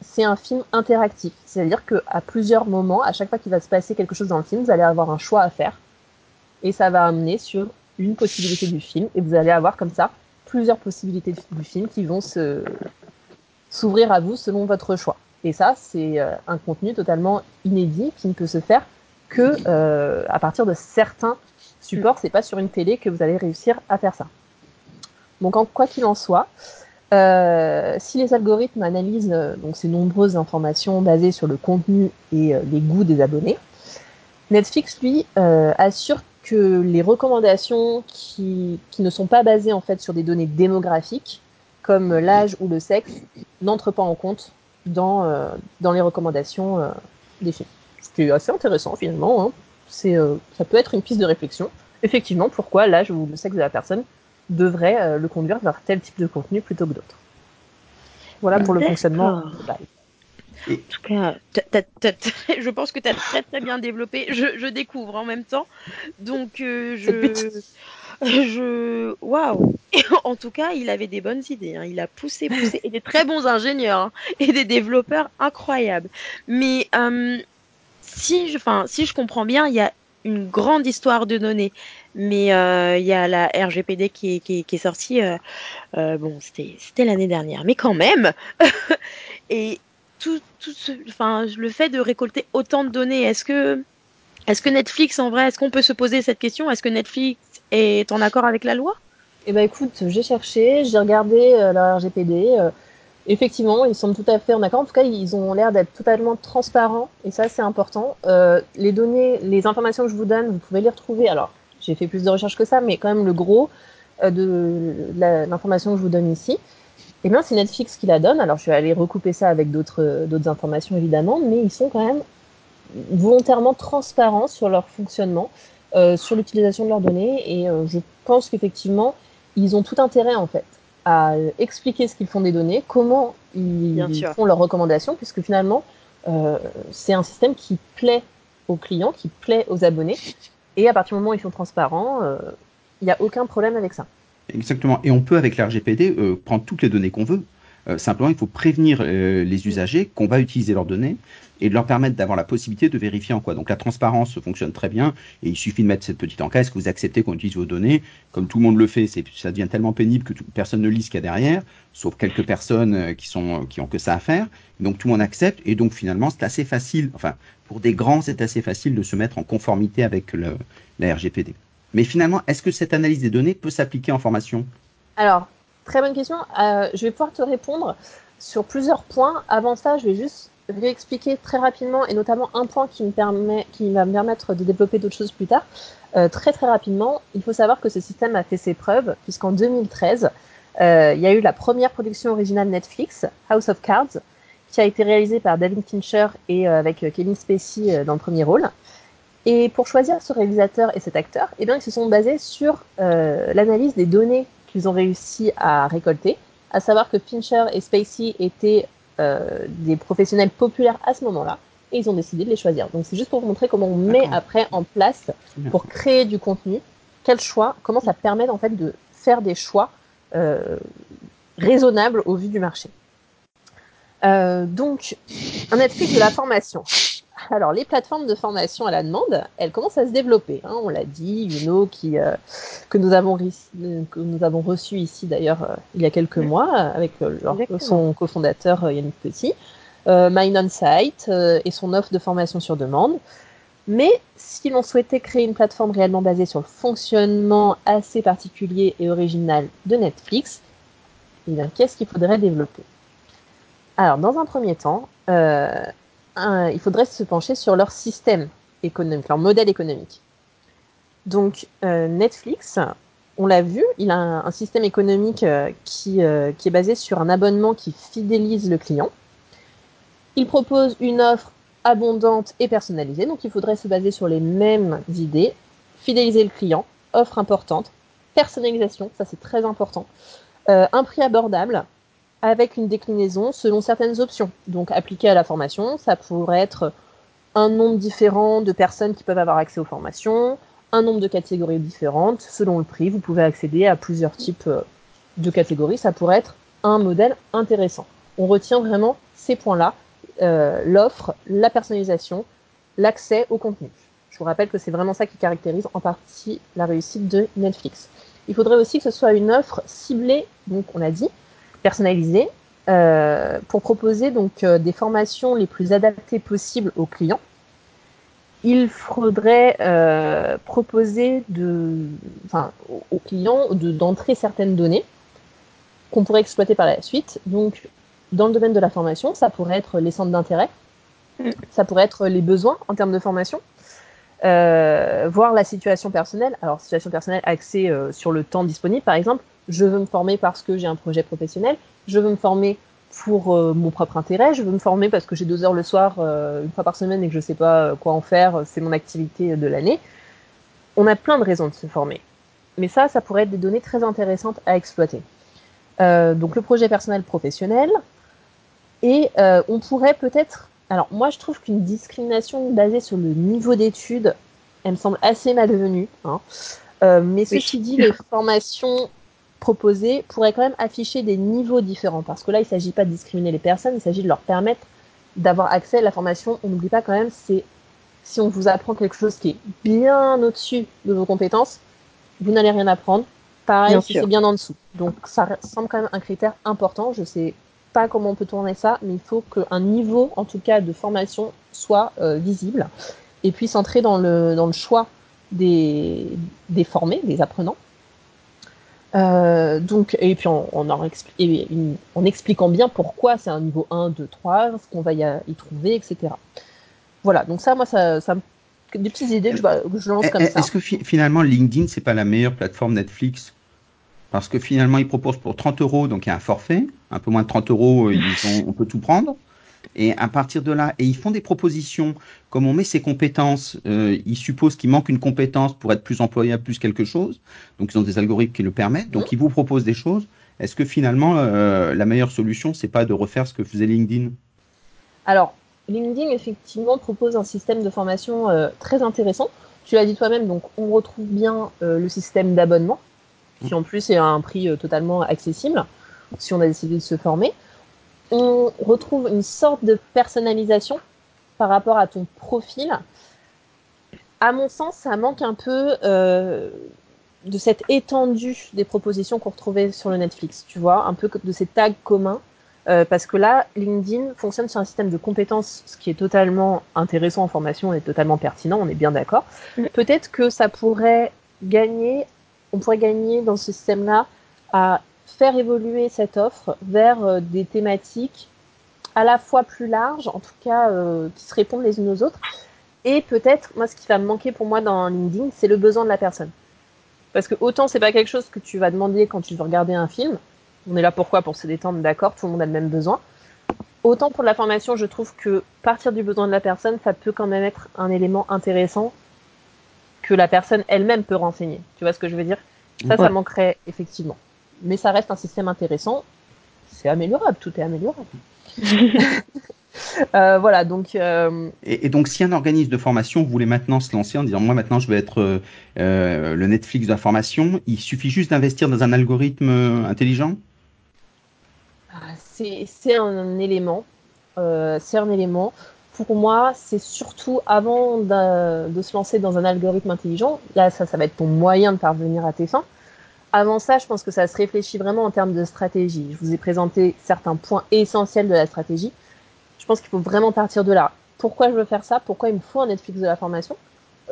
c'est un film interactif, c'est-à-dire qu'à plusieurs moments, à chaque fois qu'il va se passer quelque chose dans le film, vous allez avoir un choix à faire, et ça va amener sur une possibilité du film, et vous allez avoir comme ça plusieurs possibilités du film qui vont se s'ouvrir à vous selon votre choix. Et ça, c'est euh, un contenu totalement inédit qui ne peut se faire que euh, à partir de certains supports. C'est pas sur une télé que vous allez réussir à faire ça. Donc, en quoi qu'il en soit, euh, si les algorithmes analysent donc ces nombreuses informations basées sur le contenu et les goûts des abonnés, Netflix lui assure que les recommandations qui, qui, ne sont pas basées en fait sur des données démographiques comme l'âge ou le sexe n'entrent pas en compte dans, euh, dans les recommandations euh, des films. Ce qui est assez intéressant finalement. Hein. C'est, euh, ça peut être une piste de réflexion. Effectivement, pourquoi l'âge ou le sexe de la personne devrait le conduire vers tel type de contenu plutôt que d'autres. Voilà pour le fonctionnement. En tout cas, je pense que tu as très très bien développé. Je, je, découvre en même temps. Donc, je. Je. Waouh En tout cas, il avait des bonnes idées. Hein. Il a poussé, poussé. Et des très bons ingénieurs. Hein. Et des développeurs incroyables. Mais euh, si, je, enfin, si je comprends bien, il y a une grande histoire de données. Mais euh, il y a la RGPD qui est, qui est, sortie. Euh, bon, c'était l'année dernière. Mais quand même Et enfin, le fait de récolter autant de données, est-ce que. Est-ce que Netflix, en vrai, est-ce qu'on peut se poser cette question? Est-ce que Netflix est en accord avec la loi? Eh ben écoute, j'ai cherché, j'ai regardé euh, la RGPD. Euh, effectivement, ils semblent tout à fait en accord. En tout cas, ils ont l'air d'être totalement transparents et ça, c'est important. Euh, les données, les informations que je vous donne, vous pouvez les retrouver. Alors, j'ai fait plus de recherches que ça, mais quand même le gros de l'information que je vous donne ici, eh bien, c'est Netflix qui la donne. Alors, je vais aller recouper ça avec d'autres d'autres informations évidemment, mais ils sont quand même volontairement transparents sur leur fonctionnement. Euh, sur l'utilisation de leurs données et euh, je pense qu'effectivement, ils ont tout intérêt en fait à expliquer ce qu'ils font des données, comment ils font leurs recommandations, puisque finalement, euh, c'est un système qui plaît aux clients, qui plaît aux abonnés, et à partir du moment où ils sont transparents, il n'y a aucun problème avec ça. Exactement. Et on peut, avec l'RGPD, prendre toutes les données qu'on veut. simplement, il faut prévenir les usagers qu'on va utiliser leurs données et de leur permettre d'avoir la possibilité de vérifier en quoi. Donc la transparence fonctionne très bien et il suffit de mettre cette petite enquête. Est-ce que vous acceptez qu'on utilise vos données Comme tout le monde le fait, ça devient tellement pénible que personne ne lit ce qu'il y a derrière, sauf quelques personnes euh, qui sont qui ont que ça à faire. Donc tout le monde accepte et donc finalement c'est assez facile. Enfin pour des grands c'est assez facile de se mettre en conformité avec le, la RGPD. Mais finalement, est-ce que cette analyse des données peut s'appliquer en formation? Alors très bonne question. Euh, je vais pouvoir te répondre sur plusieurs points. Avant ça, je vais juste je vais expliquer très rapidement, et notamment un point qui, me permet, qui va me permettre de développer d'autres choses plus tard. Euh, très très rapidement, il faut savoir que ce système a fait ses preuves, puisqu'en 2013, euh, il y a eu la première production originale Netflix, House of Cards, qui a été réalisée par David Fincher et avec Kevin Spacey dans le premier rôle. Et pour choisir ce réalisateur et cet acteur, eh bien, ils se sont basés sur l'analyse des données qu'ils ont réussi à récolter, à savoir que Fincher et Spacey étaient euh, des professionnels populaires à ce moment-là et ils ont décidé de les choisir. Donc c'est juste pour vous montrer comment on met après en place pour créer du contenu, quel choix, comment ça permet en fait de faire des choix euh, raisonnables au vu du marché. Euh, donc un Netflix de la formation. Alors, les plateformes de formation à la demande, elles commencent à se développer. Hein, on l'a dit, Uno, qui, euh, que, nous avons, que nous avons reçu ici d'ailleurs euh, il y a quelques mois avec euh, son cofondateur Yannick Petit, Mine on Site et son offre de formation sur demande. Mais si l'on souhaitait créer une plateforme réellement basée sur le fonctionnement assez particulier et original de Netflix, eh qu'est-ce qu'il faudrait développer? Alors, dans un premier temps, il faudrait se pencher sur leur système économique, leur modèle économique. Donc euh, Netflix, on l'a vu, il a un, système économique euh, qui, euh, qui, est basé sur un abonnement qui fidélise le client. Il propose une offre abondante et personnalisée, donc il faudrait se baser sur les mêmes idées. Fidéliser le client, offre importante, personnalisation, ça c'est très important, un prix abordable, avec une déclinaison selon certaines options. Donc appliqué à la formation, ça pourrait être un nombre différent de personnes qui peuvent avoir accès aux formations, un nombre de catégories différentes. Selon le prix, vous pouvez accéder à plusieurs types euh, de catégories. Ça pourrait être un modèle intéressant. on retient vraiment ces points-là, euh, l'offre, la personnalisation, l'accès au contenu. Je vous rappelle que c'est vraiment ça qui caractérise en partie la réussite de Netflix. Il faudrait aussi que ce soit une offre ciblée, donc on a dit, personnalisée, euh, pour proposer donc euh, des formations les plus adaptées possibles aux clients. Il faudrait euh, proposer de, enfin, aux clients d'entrer certaines données qu'on pourrait exploiter par la suite. Donc, dans le domaine de la formation, ça pourrait être les centres d'intérêt, mm. ça pourrait être les besoins en termes de formation, euh, voir la situation personnelle. Alors, situation personnelle axée sur le temps disponible, par exemple. Je veux me former parce que j'ai un projet professionnel. Je veux me former pour euh, mon propre intérêt. Je veux me former parce que j'ai deux heures le soir, euh, une fois par semaine, et que je sais pas quoi en faire. C'est mon activité de l'année. On a plein de raisons de se former. Mais ça, ça pourrait être des données très intéressantes à exploiter. donc, le projet personnel professionnel. Et on pourrait peut-être alors moi je trouve qu'une discrimination basée sur le niveau d'études, elle me semble assez malvenue. Hein. Euh, mais ceci dit, les formations proposées pourraient quand même afficher des niveaux différents parce que là il ne s'agit pas de discriminer les personnes, il s'agit de leur permettre d'avoir accès à la formation. On n'oublie pas quand même, c'est si on vous apprend quelque chose qui est bien au-dessus de vos compétences, vous n'allez rien apprendre. Pareil si c'est bien en dessous. Donc ça semble quand même un critère important. Je sais pas comment on peut tourner ça, mais il faut qu'un niveau, en tout cas, de formation soit euh, visible et puisse entrer dans le, dans le choix des, des formés, des apprenants. Euh, donc, et puis en, en, en, expliquant bien pourquoi c'est un niveau 1, 2, 3, ce qu'on va y, y, trouver, etc. Voilà, donc ça, moi, ça, ça des petites idées que je, je lance comme ça. Est-ce que finalement LinkedIn, c'est pas la meilleure plateforme Netflix? Parce que finalement, ils proposent pour 30 euros, donc il y a un forfait, un peu moins de 30 euros, ils on peut tout prendre. Et à partir de là, et ils font des propositions, comme on met ses compétences, euh, ils supposent qu'il manque une compétence pour être plus employable, plus quelque chose. Donc ils ont des algorithmes qui le permettent. Donc ils vous proposent des choses. Est-ce que finalement, euh, la meilleure solution, c'est pas de refaire ce que faisait LinkedIn? Alors, LinkedIn, effectivement, propose un système de formation euh, très intéressant. Tu l'as dit toi-même, donc on retrouve bien le système d'abonnement qui en plus est à un prix totalement accessible si on a décidé de se former. On retrouve une sorte de personnalisation par rapport à ton profil. À mon sens, ça manque un peu euh, de cette étendue des propositions qu'on retrouvait sur le Netflix, tu vois, un peu de ces tags communs. Euh, parce que là, LinkedIn fonctionne sur un système de compétences, ce qui est totalement intéressant en formation et totalement pertinent, on est bien d'accord. Peut-être que ça pourrait gagner on pourrait gagner dans ce système-là à faire évoluer cette offre vers euh, des thématiques à la fois plus larges, en tout cas euh, qui se répondent les unes aux autres. Et peut-être, moi, ce qui va me manquer pour moi dans LinkedIn, c'est le besoin de la personne. Parce que autant c'est pas quelque chose que tu vas demander quand tu veux regarder un film. On est là pourquoi? Pour se détendre, d'accord, tout le monde a le même besoin. Autant pour la formation, je trouve que partir du besoin de la personne, ça peut quand même être un élément intéressant que la personne elle-même peut renseigner. Tu vois ce que je veux dire? Ça, ça manquerait effectivement. Mais ça reste un système intéressant. C'est améliorable, tout est améliorable. euh, voilà, donc. Euh... Et, et, donc, si un organisme de formation voulait maintenant se lancer en disant moi maintenant je vais être euh, le Netflix de la formation, il suffit juste d'investir dans un algorithme intelligent? Ah, C'est un élément. Euh, c'est un élément pour moi, c'est surtout avant de, de, se lancer dans un algorithme intelligent, là, ça, ça va être ton moyen de parvenir à tes fins. Avant ça, je pense que ça se réfléchit vraiment en termes de stratégie. Je vous ai présenté certains points essentiels de la stratégie. Je pense qu'il faut vraiment partir de là. Pourquoi je veux faire ça? Pourquoi il me faut un Netflix de la formation?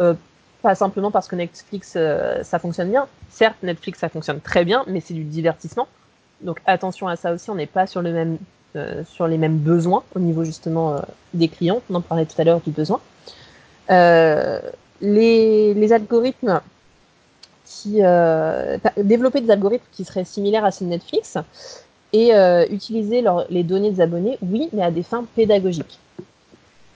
Euh, Pas simplement parce que Netflix, euh, ça fonctionne bien. Certes, Netflix, ça fonctionne très bien, mais c'est du divertissement. Donc attention à ça aussi, on n'est pas sur le même euh, sur les mêmes besoins au niveau justement euh, des clients. On en parlait tout à l'heure du besoin. Euh, les, les, algorithmes qui développer des algorithmes qui seraient similaires à ceux de Netflix et utiliser leur, les données des abonnés, oui, mais à des fins pédagogiques.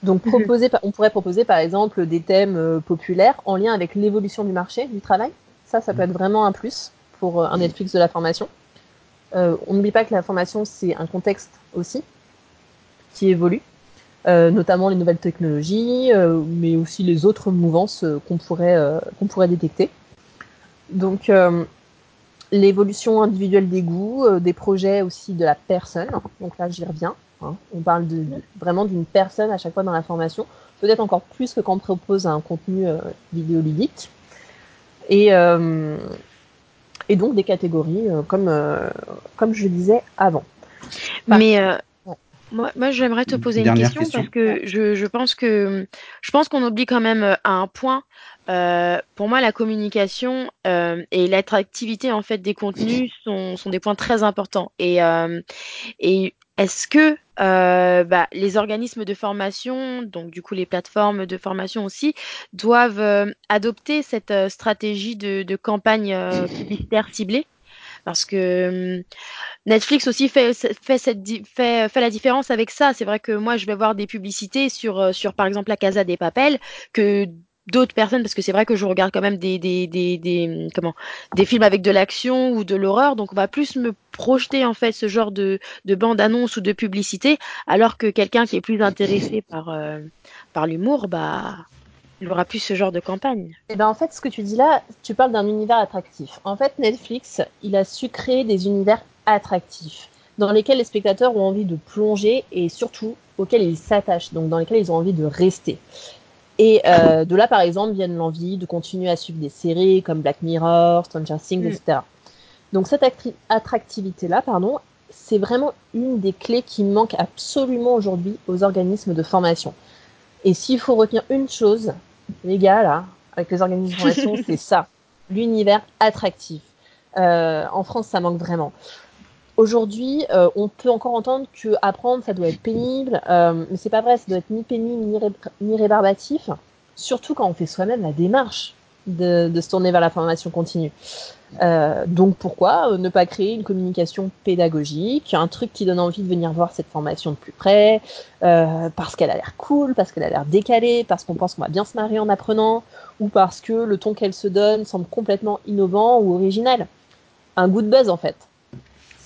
Donc mhm. proposer, on pourrait proposer par exemple des thèmes populaires en lien avec l'évolution du marché du travail. Ça, ça peut être vraiment un plus pour un Netflix de la formation. Euh, on n'oublie pas que la formation, c'est un contexte aussi qui évolue, euh, notamment les nouvelles technologies, euh, mais aussi les autres mouvances qu'on pourrait, qu'on pourrait détecter. Donc, l'évolution individuelle des goûts, euh, des projets aussi de la personne. Donc là, j'y reviens. Hein. On parle de, vraiment d'une personne à chaque fois dans la formation, peut-être encore plus que quand on propose un contenu euh, vidéoludique. Et, euh, et donc des catégories, comme, comme je le disais avant. Mais moi, moi j'aimerais te poser une question, parce que je, je pense que je pense qu'on oublie quand même un point euh, pour moi, la communication euh, et l'attractivité en fait des contenus sont, sont, des points très importants. Et, euh, est-ce que bah, les organismes de formation, donc du coup les plateformes de formation aussi, doivent adopter cette stratégie de, campagne publicitaire ciblée? Parce que Netflix aussi fait, fait la différence avec ça. C'est vrai que moi, je vais voir des publicités sur, sur par exemple la Casa des Papels que d'autres personnes parce que c'est vrai que je regarde quand même des, des, des, comment des films avec de l'action ou de l'horreur. Donc on va plus me projeter en fait ce genre de, de bande annonce ou de publicité alors que quelqu'un qui est plus intéressé par euh, par l'humour bah il aura plus ce genre de campagne. Et eh ben en fait ce que tu dis là tu parles d'un univers attractif. En fait Netflix il a su créer des univers attractifs dans lesquels les spectateurs ont envie de plonger et surtout auxquels ils s'attachent donc dans lesquels ils ont envie de rester et euh, de là, par exemple, viennent l'envie de continuer à suivre des séries comme Black Mirror, Stranger Things, etc. Mm. Donc cette attractivité-là, pardon, c'est vraiment une des clés qui manque absolument aujourd'hui aux organismes de formation. Et s'il faut retenir une chose, les gars, là, avec les organismes de formation, c'est ça, l'univers attractif. Euh, en France, ça manque vraiment. Aujourd'hui, euh, on peut encore entendre que apprendre, ça doit être pénible, euh, mais c'est pas vrai, ça doit être ni pénible ni, rébarbatif, surtout quand on fait soi-même la démarche de, se tourner vers la formation continue. Euh, donc pourquoi ne pas créer une communication pédagogique, un truc qui donne envie de venir voir cette formation de plus près, parce qu'elle a l'air cool, parce qu'elle a l'air décalée, parce qu'on pense qu'on va bien se marier en apprenant, ou parce que le ton qu'elle se donne semble complètement innovant ou original. Un goût de buzz en fait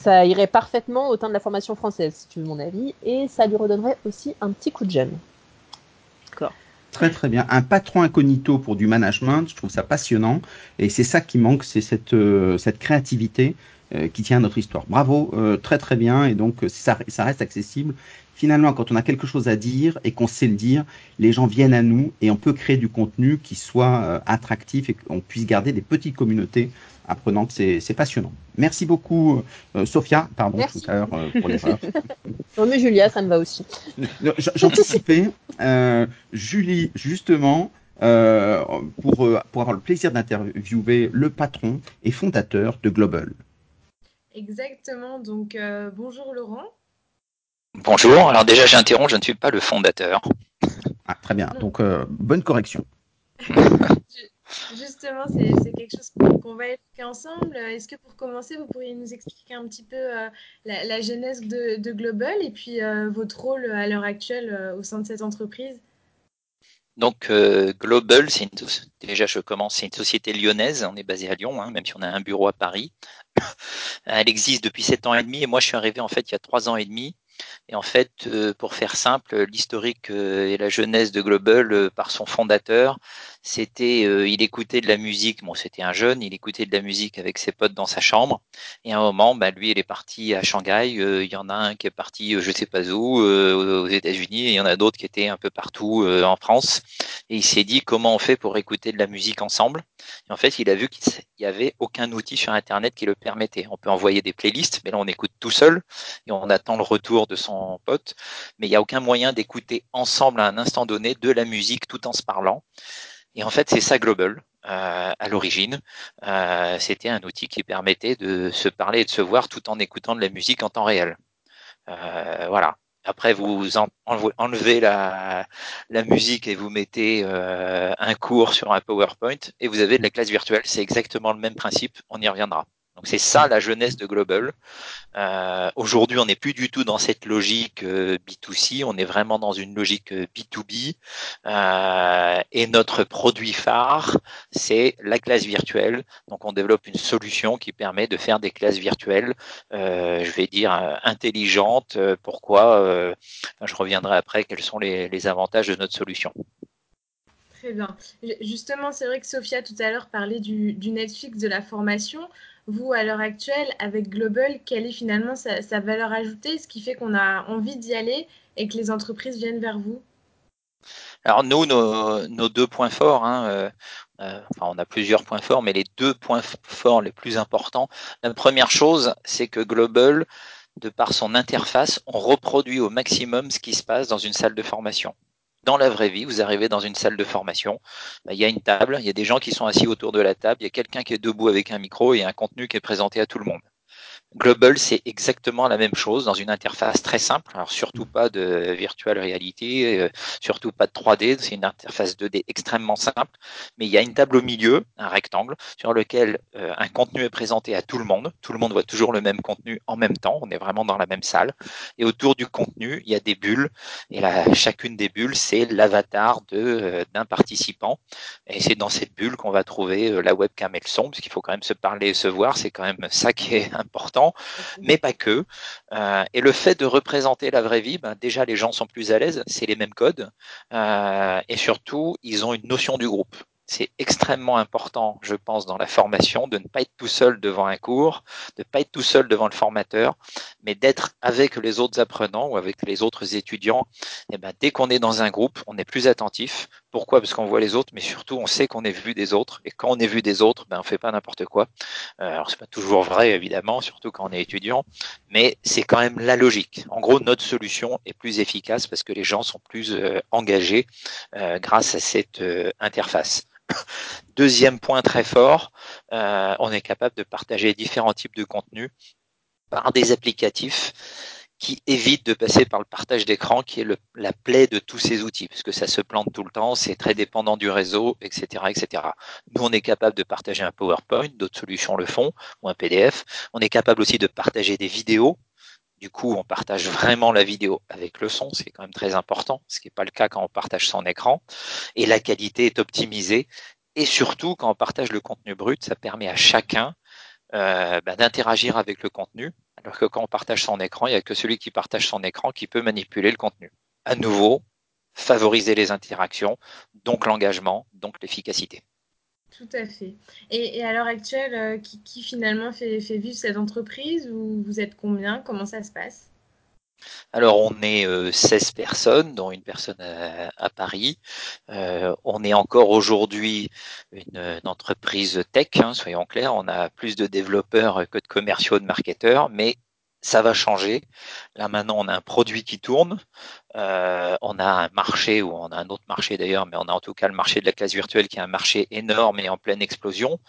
ça irait parfaitement au teint de la formation française, si tu veux mon avis, et ça lui redonnerait aussi un petit coup de jeune. D'accord. Très très bien. Un patron incognito pour du management, je trouve ça passionnant, et c'est ça qui manque, c'est cette, euh, cette créativité euh, qui tient à notre histoire. Bravo, euh, très très bien, et donc ça, ça reste accessible. Finalement, quand on a quelque chose à dire et qu'on sait le dire, les gens viennent à nous et on peut créer du contenu qui soit attractif et qu'on puisse garder des petites communautés apprenante. C'est passionnant. Merci beaucoup, euh, Sophia. Pardon tout à l'heure euh, pour l'erreur. non, mais Julia, ça me va aussi. J'anticipais. Euh, Julie, justement, euh, pour, pour avoir le plaisir d'interviewer le patron et fondateur de Global. Exactement. Donc, bonjour Laurent. Bonjour. Alors déjà, j'interromps, je ne suis pas le fondateur. Ah, très bien. Donc, bonne correction. Justement, c'est quelque chose qu'on va évoquer ensemble. Est-ce que pour commencer, vous pourriez nous expliquer un petit peu euh, la, genèse de, Global et puis euh, votre rôle à l'heure actuelle euh, au sein de cette entreprise? Donc Global, déjà je commence, c'est une société lyonnaise, on est basé à Lyon, hein, même si on a un bureau à Paris. Elle existe depuis sept ans et demi et moi je suis arrivé en fait il y a trois ans et demi et en fait, euh, pour faire simple, l'historique euh, et la jeunesse de Global euh, par son fondateur, c'était, il écoutait de la musique. Bon, c'était un jeune, il écoutait de la musique avec ses potes dans sa chambre. Et à un moment, bah, lui, il est parti à Shanghai. il y en a un qui est parti, je sais pas où, aux États-Unis, il y en a d'autres qui étaient un peu partout en France. Et il s'est dit comment on fait pour écouter de la musique ensemble? Et en fait, il a vu qu'il n'y avait aucun outil sur Internet qui le permettait. On peut envoyer des playlists, mais là, on écoute tout seul et on attend le retour de son pote. Mais il n'y a aucun moyen d'écouter ensemble à un instant donné de la musique tout en se parlant. Et en fait, c'est ça Global. Euh, à l'origine, euh, c'était un outil qui permettait de se parler et de se voir tout en écoutant de la musique en temps réel. Euh, voilà. Après, vous enlevez la, la musique et vous mettez euh, un cours sur un PowerPoint et vous avez de la classe virtuelle. C'est exactement le même principe. On y reviendra. Donc c'est ça la jeunesse de Global. Euh, Aujourd'hui, on n'est plus du tout dans cette logique euh, B2C, on est vraiment dans une logique B2B. Euh, et notre produit phare, c'est la classe virtuelle. Donc on développe une solution qui permet de faire des classes virtuelles, je vais dire intelligentes. Pourquoi Je reviendrai après quels sont les, les avantages de notre solution. Très bien. Justement, c'est vrai que Sophia tout à l'heure parlait du, du Netflix de la formation. Vous, à l'heure actuelle, avec Global, quelle est finalement sa, valeur ajoutée, ce qui fait qu'on a envie d'y aller et que les entreprises viennent vers vous? Alors nous, nos, deux points forts, hein, euh, euh, enfin on a plusieurs points forts, mais les deux points forts les plus importants, la première chose, c'est que Global, de par son interface, on reproduit au maximum ce qui se passe dans une salle de formation dans la vraie vie, vous arrivez dans une salle de formation, bah, il y a une table, il y a des gens qui sont assis autour de la table, il y a quelqu'un qui est debout avec un micro et un contenu qui est présenté à tout le monde. Global, c'est exactement la même chose dans une interface très simple. Alors surtout pas de virtual reality, euh, surtout pas de 3D. C'est une interface 2D extrêmement simple. Mais il y a une table au milieu, un rectangle, sur lequel euh, un contenu est présenté à tout le monde. Tout le monde voit toujours le même contenu en même temps. On est vraiment dans la même salle. Et autour du contenu, il y a des bulles. Et là, chacune des bulles, c'est l'avatar de euh, d'un participant. Et c'est dans cette bulle qu'on va trouver la webcam et le son, parce qu'il faut quand même se parler et se voir. C'est quand même ça qui est important mais pas que. Euh, et le fait de représenter la vraie vie, ben, déjà les gens sont plus à l'aise, c'est les mêmes codes, euh, et surtout ils ont une notion du groupe c'est extrêmement important, je pense, dans la formation, de ne pas être tout seul devant un cours, de ne pas être tout seul devant le formateur, mais d'être avec les autres apprenants ou avec les autres étudiants. Et eh ben, dès qu'on est dans un groupe, on est plus attentif. Pourquoi? Parce qu'on voit les autres, mais surtout on sait qu'on est vu des autres. Et quand on est vu des autres, ben, on fait pas n'importe quoi. Euh, alors c'est pas toujours vrai, évidemment, surtout quand on est étudiant, mais c'est quand même la logique. En gros, notre solution est plus efficace parce que les gens sont plus euh, engagés euh, grâce à cette interface. Deuxième point très fort, on est capable de partager différents types de contenus par des applicatifs qui évitent de passer par le partage d'écran, qui est la plaie de tous ces outils, parce que ça se plante tout le temps, c'est très dépendant du réseau, etc., etc. Nous, on est capable de partager un PowerPoint, d'autres solutions le font, ou un PDF. On est capable aussi de partager des vidéos. Du coup, on partage vraiment la vidéo avec le son, c'est quand même très important, ce qui n'est pas le cas quand on partage son écran. Et la qualité est optimisée. Et surtout, quand on partage le contenu brut, ça permet à chacun euh, bah, d'interagir avec le contenu, alors que quand on partage son écran, il n'y a que celui qui partage son écran qui peut manipuler le contenu. À nouveau, favoriser les interactions, donc l'engagement, donc l'efficacité. Tout à fait. Et, à l'heure actuelle, euh, qui, finalement fait, vivre cette entreprise ou vous êtes combien? Comment ça se passe? Alors on est 16 euh, personnes, dont une personne à, Paris. Euh, on est encore aujourd'hui une, entreprise tech, hein, soyons clairs. On a plus de développeurs que de commerciaux, de marketeurs, mais ça va changer. Là maintenant, on a un produit qui tourne, euh, on a un marché ou on a un autre marché d'ailleurs, mais on a en tout cas le marché de la classe virtuelle qui est un marché énorme et en pleine explosion.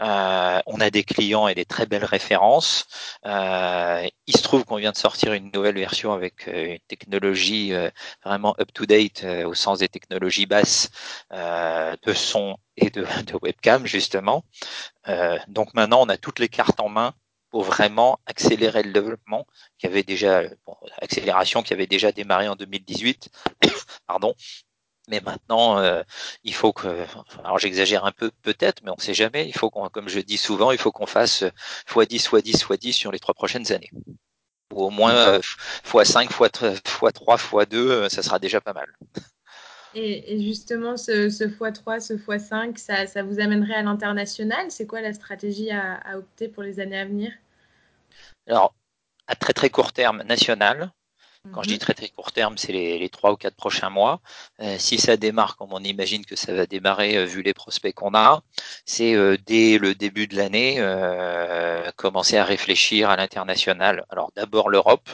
Euh, on a des clients et des très belles références. Euh, il se trouve qu'on vient de sortir une nouvelle version avec une technologie vraiment up to date au sens des technologies basses de son et de, de webcam justement. donc maintenant, on a toutes les cartes en main pour vraiment accélérer le développement qui avait déjà bon, accélération qui avait déjà démarré en 2018 pardon. Mais maintenant euh, il faut que alors j'exagère un peu peut-être mais on ne sait jamais. Il faut qu'on comme je dis souvent il faut qu'on fasse x10 x10 x10 sur les trois prochaines années. Ou au moins x5 x3 x2 ça sera déjà pas mal et, justement, ce, x3, ce x5, ça, ça vous amènerait à l'international? C'est quoi la stratégie à, opter pour les années à venir? Alors, à très très court terme, national. Quand je dis mhm. très très court terme, c'est les, trois ou quatre prochains mois. Euh, si ça démarre comme on imagine que ça va démarrer euh, vu les prospects qu'on a, c'est euh, dès le début de l'année commencer à réfléchir à l'international. Alors d'abord l'Europe,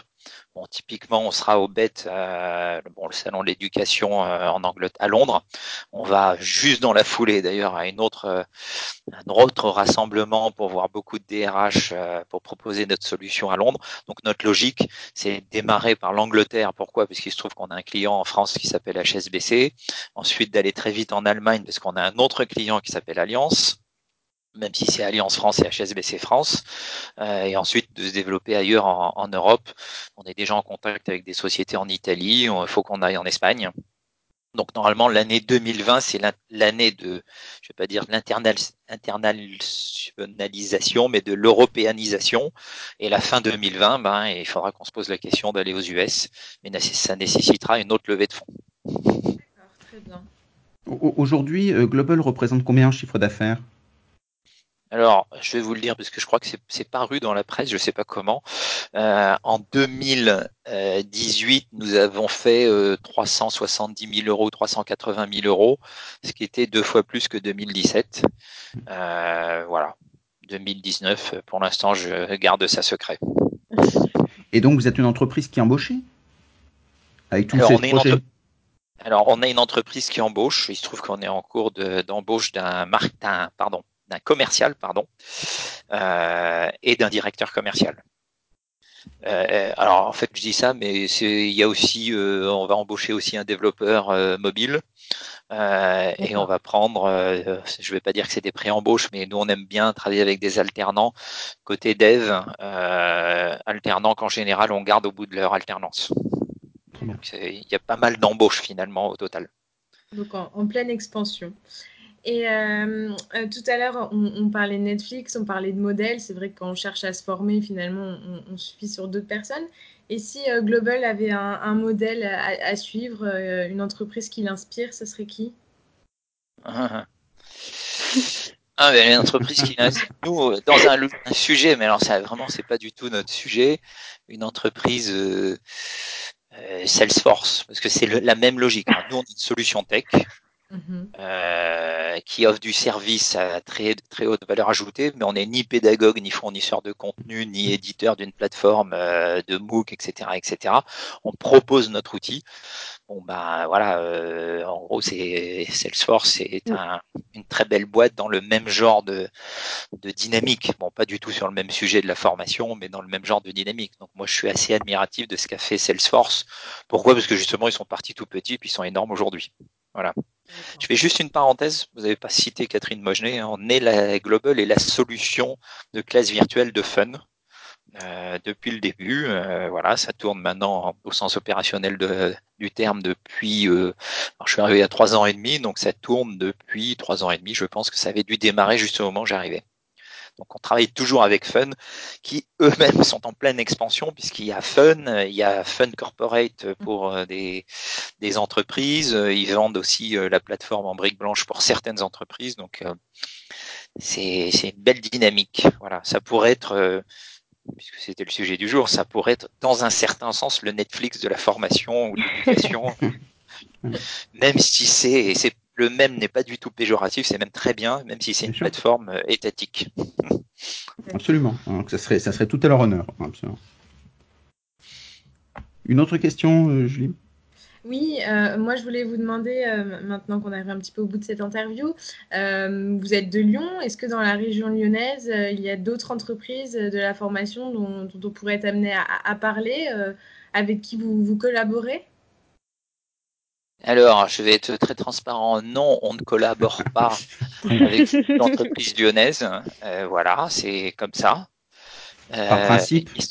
Bon, typiquement, on sera au BET, euh, bon, le salon de l'éducation euh, en Angleterre, à Londres. On va juste dans la foulée, d'ailleurs, à une autre, euh, un autre rassemblement pour voir beaucoup de DRH pour proposer notre solution à Londres. Donc, notre logique, c'est démarrer par l'Angleterre. Pourquoi? Parce qu'il se trouve qu'on a un client en France qui s'appelle HSBC. Ensuite, d'aller très vite en Allemagne parce qu'on a un autre client qui s'appelle Alliance même si c'est Alliance France et HSBC France, euh, et ensuite de se développer ailleurs en, Europe. On est déjà en contact avec des sociétés en Italie, il faut qu'on aille en Espagne. Donc normalement l'année 2020 c'est l'année de, je vais pas dire l'internalisation, mais de l'européanisation. Et la fin 2020, ben il faudra qu'on se pose la question d'aller aux US, mais ça nécessitera une autre levée de fonds. D'accord, très bien. Aujourd'hui, euh, Global représente combien en chiffre d'affaires? Alors, je vais vous le dire parce que je crois que c'est paru dans la presse, je ne sais pas comment. Euh, en 2018, nous avons fait 370 000 euros, 380 000 euros, ce qui était deux fois plus que 2017. Euh, voilà. 2019, pour l'instant, je garde ça secret. Et donc, vous êtes une entreprise qui embauche Avec tous ces projets? Alors, on est une entreprise qui embauche. Il se trouve qu'on est en cours d'embauche d'un pardon, d'un commercial, pardon, euh, et d'un directeur commercial. Euh, alors en fait je dis ça, mais il y a aussi, euh, on va embaucher aussi un développeur mobile et on va prendre, je vais pas dire que c'est des pré-embauches, mais nous on aime bien travailler avec des alternants côté dev, alternants qu'en général on garde au bout de leur alternance. il y a pas mal d'embauches finalement au total. Donc en pleine expansion. Et euh, euh, tout à l'heure, on, parlait de Netflix, on parlait de modèles. C'est vrai que quand on cherche à se former, finalement, on, suffit sur d'autres personnes. Et si euh, Global avait un, modèle à, suivre, une entreprise qui l'inspire, ce serait qui? Ah, mais une entreprise qui l'inspire. Nous, dans un, sujet, mais alors ça, vraiment, c'est pas du tout notre sujet. Une entreprise Salesforce, parce que c'est la même logique. Nous, on est une solution tech. Mhm. Euh, qui offre du service à très, très haute valeur ajoutée, mais on n'est ni pédagogue, ni fournisseur de contenu, ni éditeur d'une plateforme euh, de MOOC, etc., etc. On propose notre outil. Bon ben voilà, euh, en gros c'est Salesforce, c'est une très belle boîte dans le même genre de, de dynamique. Bon, pas du tout sur le même sujet de la formation, mais dans le même genre de dynamique. Donc moi je suis assez admiratif de ce qu'a fait Salesforce. Pourquoi? Parce que justement ils sont partis tout petits puis ils sont énormes aujourd'hui. Voilà. Je fais juste une parenthèse. Vous n'avez pas cité Catherine Mogenet. Hein. On est la Global et la solution de classe virtuelle de Fun. Euh, depuis le début, euh, voilà, ça tourne maintenant au sens opérationnel du terme depuis. Euh, je suis arrivé à trois ans et demi, donc ça tourne depuis trois ans et demi. Je pense que ça avait dû démarrer juste au moment où j'arrivais. Donc on travaille toujours avec Fun, qui eux-mêmes sont en pleine expansion, puisqu'il y a Fun, il y a Fun Corporate pour euh, des, des entreprises, ils vendent aussi euh, la plateforme en brique blanche pour certaines entreprises, donc euh, c'est une belle dynamique. Voilà, ça pourrait être puisque c'était le sujet du jour, ça pourrait être dans un certain sens le Netflix de la formation ou de l'éducation, même si c'est le même n'est pas du tout péjoratif, c'est même très bien, même si c'est une plateforme euh, étatique. Absolument. Donc ça serait, ça serait tout à leur honneur. Une autre question, euh, Julie? Oui, euh, moi je voulais vous demander, maintenant qu'on arrive un petit peu au bout de cette interview, vous êtes de Lyon, est-ce que dans la région lyonnaise, il y a d'autres entreprises de la formation dont, on pourrait être amené à, parler, avec qui vous, vous collaborez? Alors, je vais être très transparent. Non, on ne collabore pas avec l'entreprise lyonnaise. Euh, voilà, c'est comme ça. Par principe. Euh,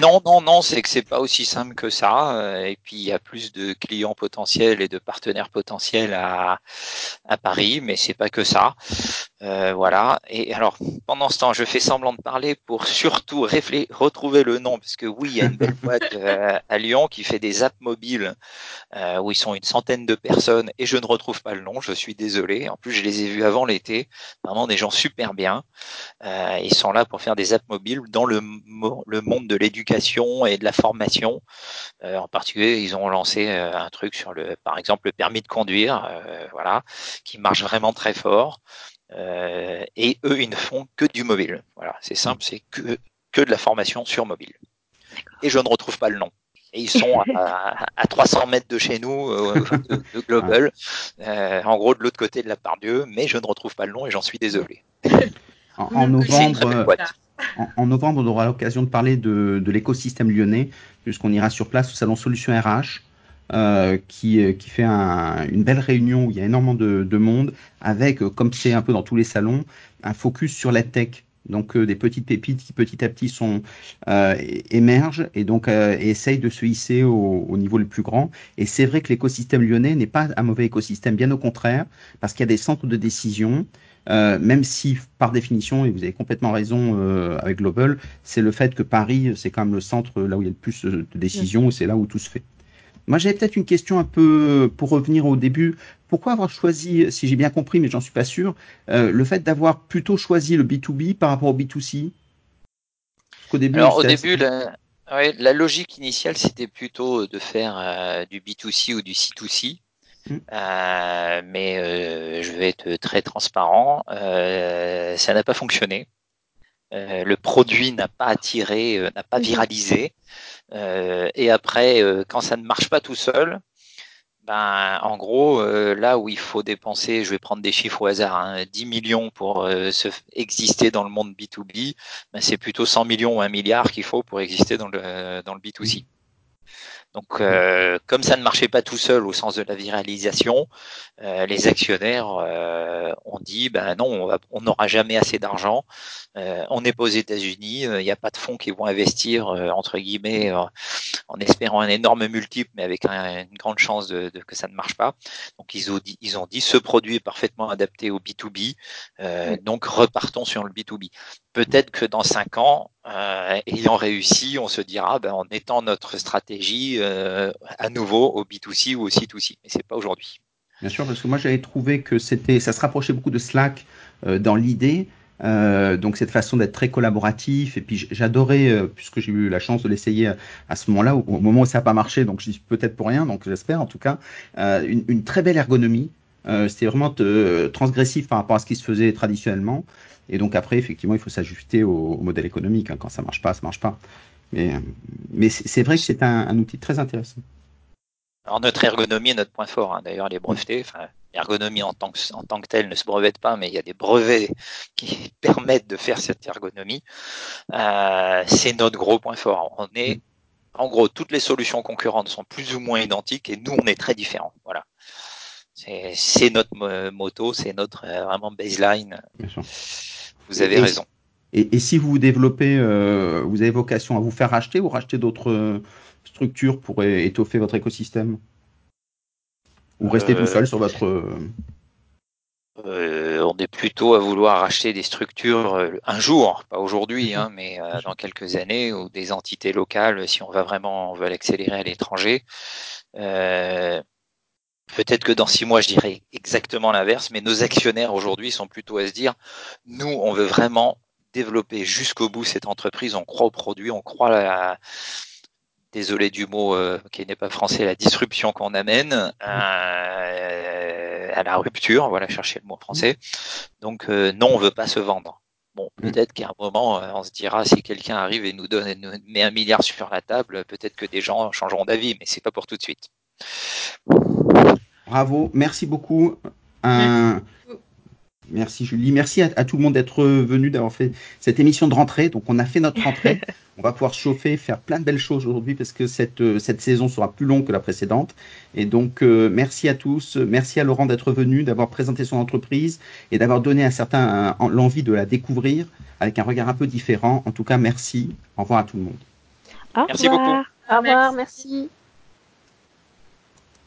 non, non, non, c'est que c'est pas aussi simple que ça. Euh, et puis il y a plus de clients potentiels et de partenaires potentiels à, à Paris, mais c'est pas que ça. Euh, voilà. Et alors pendant ce temps, je fais semblant de parler pour surtout retrouver le nom, parce que oui, il y a une belle boîte euh, à Lyon qui fait des apps mobiles où ils sont une centaine de personnes et je ne retrouve pas le nom. Je suis désolé. En plus, je les ai vus avant l'été. Vraiment des gens super bien. ils sont là pour faire des apps mobiles dans le, le monde de l'éducation et de la formation. Euh, en particulier, ils ont lancé euh, un truc sur le, par exemple, le permis de conduire, euh, voilà, qui marche vraiment très fort. et eux, ils ne font que du mobile. Voilà, c'est simple, c'est que que de la formation sur mobile. Et je ne retrouve pas le nom. Et ils sont à, à 300 mètres de chez nous, de, Global, en gros de l'autre côté de la part Dieu, mais je ne retrouve pas le nom et j'en suis désolé. En, novembre, en, novembre, on aura l'occasion de parler de, l'écosystème lyonnais, puisqu'on ira sur place au salon Solutions RH. Euh, qui, euh, qui fait une belle réunion où il y a énormément de, monde, avec, euh, comme c'est un peu dans tous les salons, un focus sur la tech. Donc des petites pépites qui petit à petit sont émergent et donc essayent de se hisser au, au, niveau le plus grand. Et c'est vrai que l'écosystème lyonnais n'est pas un mauvais écosystème, bien au contraire, parce qu'il y a des centres de décision, euh, même si par définition, et vous avez complètement raison euh, avec Global, c'est le fait que Paris, c'est quand même le centre là où il y a le plus de décisions, c'est là où tout se fait. Moi, j'avais peut-être une question un peu pour revenir au début. Pourquoi avoir choisi, si j'ai bien compris, mais j'en suis pas sûr, le fait d'avoir plutôt choisi le B2B par rapport au B2C au début, Alors, au début, la, logique initiale, c'était plutôt de faire du B2C ou du C2C. Mm. Euh, mais euh, je vais être très transparent, euh, ça n'a pas fonctionné. le produit n'a pas attiré, n'a pas mm-hmm. viralisé. et après, quand ça ne marche pas tout seul, ben, en gros, là où il faut dépenser, je vais prendre des chiffres au hasard, 10 hein, millions pour se exister dans le monde B2B, ben, c'est plutôt 100 millions ou 1 milliard qu'il faut pour exister dans le, dans le B2C. Donc, euh, comme ça ne marchait pas tout seul au sens de la viralisation, euh, les actionnaires euh, ont dit ben non, on n'aura jamais assez d'argent. on n'est pas aux États-Unis, il n'y a pas de fonds qui vont investir entre guillemets en espérant un énorme multiple, mais avec une grande chance de, que ça ne marche pas. Donc, ils ont dit, ils ont dit ce produit est parfaitement adapté au B2B, donc repartons sur le B2B. Peut-être que dans cinq ans, ayant réussi, on se dira, ben, en étant notre stratégie euh, à nouveau au B2C ou au C2C. Mais c'est pas aujourd'hui. Bien sûr, parce que moi j'avais trouvé que c'était, ça se rapprochait beaucoup de Slack euh, dans l'idée. Euh, donc cette façon d'être très collaboratif et puis j'adorais puisque j'ai eu la chance de l'essayer à, ce moment-là au, moment où ça n'a pas marché donc je dis peut-être pour rien donc j'espère en tout cas une, très belle ergonomie c'était vraiment transgressif par rapport à ce qui se faisait traditionnellement et donc après effectivement il faut s'ajuster au, modèle économique hein. quand ça marche pas ça marche pas mais, mais c'est vrai que c'est un, outil très intéressant. Alors notre ergonomie est notre point fort. Hein. D'ailleurs, les brevetés, l'ergonomie en tant que en tant que telle ne se brevette pas, mais il y a des brevets qui permettent de faire cette ergonomie. Euh, c'est notre gros point fort. On est, en gros, toutes les solutions concurrentes sont plus ou moins identiques et nous, on est très différents. Voilà. C'est notre moto, c'est notre euh, vraiment baseline. Vous avez raison. Et, si vous vous développez, euh, vous avez vocation à vous faire racheter ou racheter d'autres euh, structures pour étoffer votre écosystème? Ou rester tout seul sur votre... Euh, on est plutôt à vouloir racheter des structures un jour, pas aujourd'hui, hein, mais dans quelques années, ou des entités locales, si on va vraiment, on veut l'accélérer à l'étranger. Peut-être que dans six mois, je dirais exactement l'inverse, mais nos actionnaires aujourd'hui sont plutôt à se dire, nous, on veut vraiment développer jusqu'au bout cette entreprise. On croit au produit, on croit à la, désolé du mot euh, qui n'est pas français, la disruption qu'on amène, euh, à la rupture, voilà, chercher le mot français. Donc euh, non, on veut pas se vendre. Bon, mm. peut-être qu'à un moment, on se dira si quelqu'un arrive et nous donne, nous met un milliard sur la table, peut-être que des gens changeront d'avis, mais c'est pas pour tout de suite. Bravo, merci beaucoup. Un, Merci Julie. Merci à, tout le monde d'être venu, d'avoir fait cette émission de rentrée. Donc on a fait notre rentrée. on va pouvoir chauffer, faire plein de belles choses aujourd'hui parce que cette, euh, cette saison sera plus longue que la précédente. Et donc euh, merci à tous. Merci à Laurent d'être venu, d'avoir présenté son entreprise et d'avoir donné à certains l'envie de la découvrir avec un regard un peu différent. En tout cas, merci. Au revoir à tout le monde. merci beaucoup. Au revoir, merci.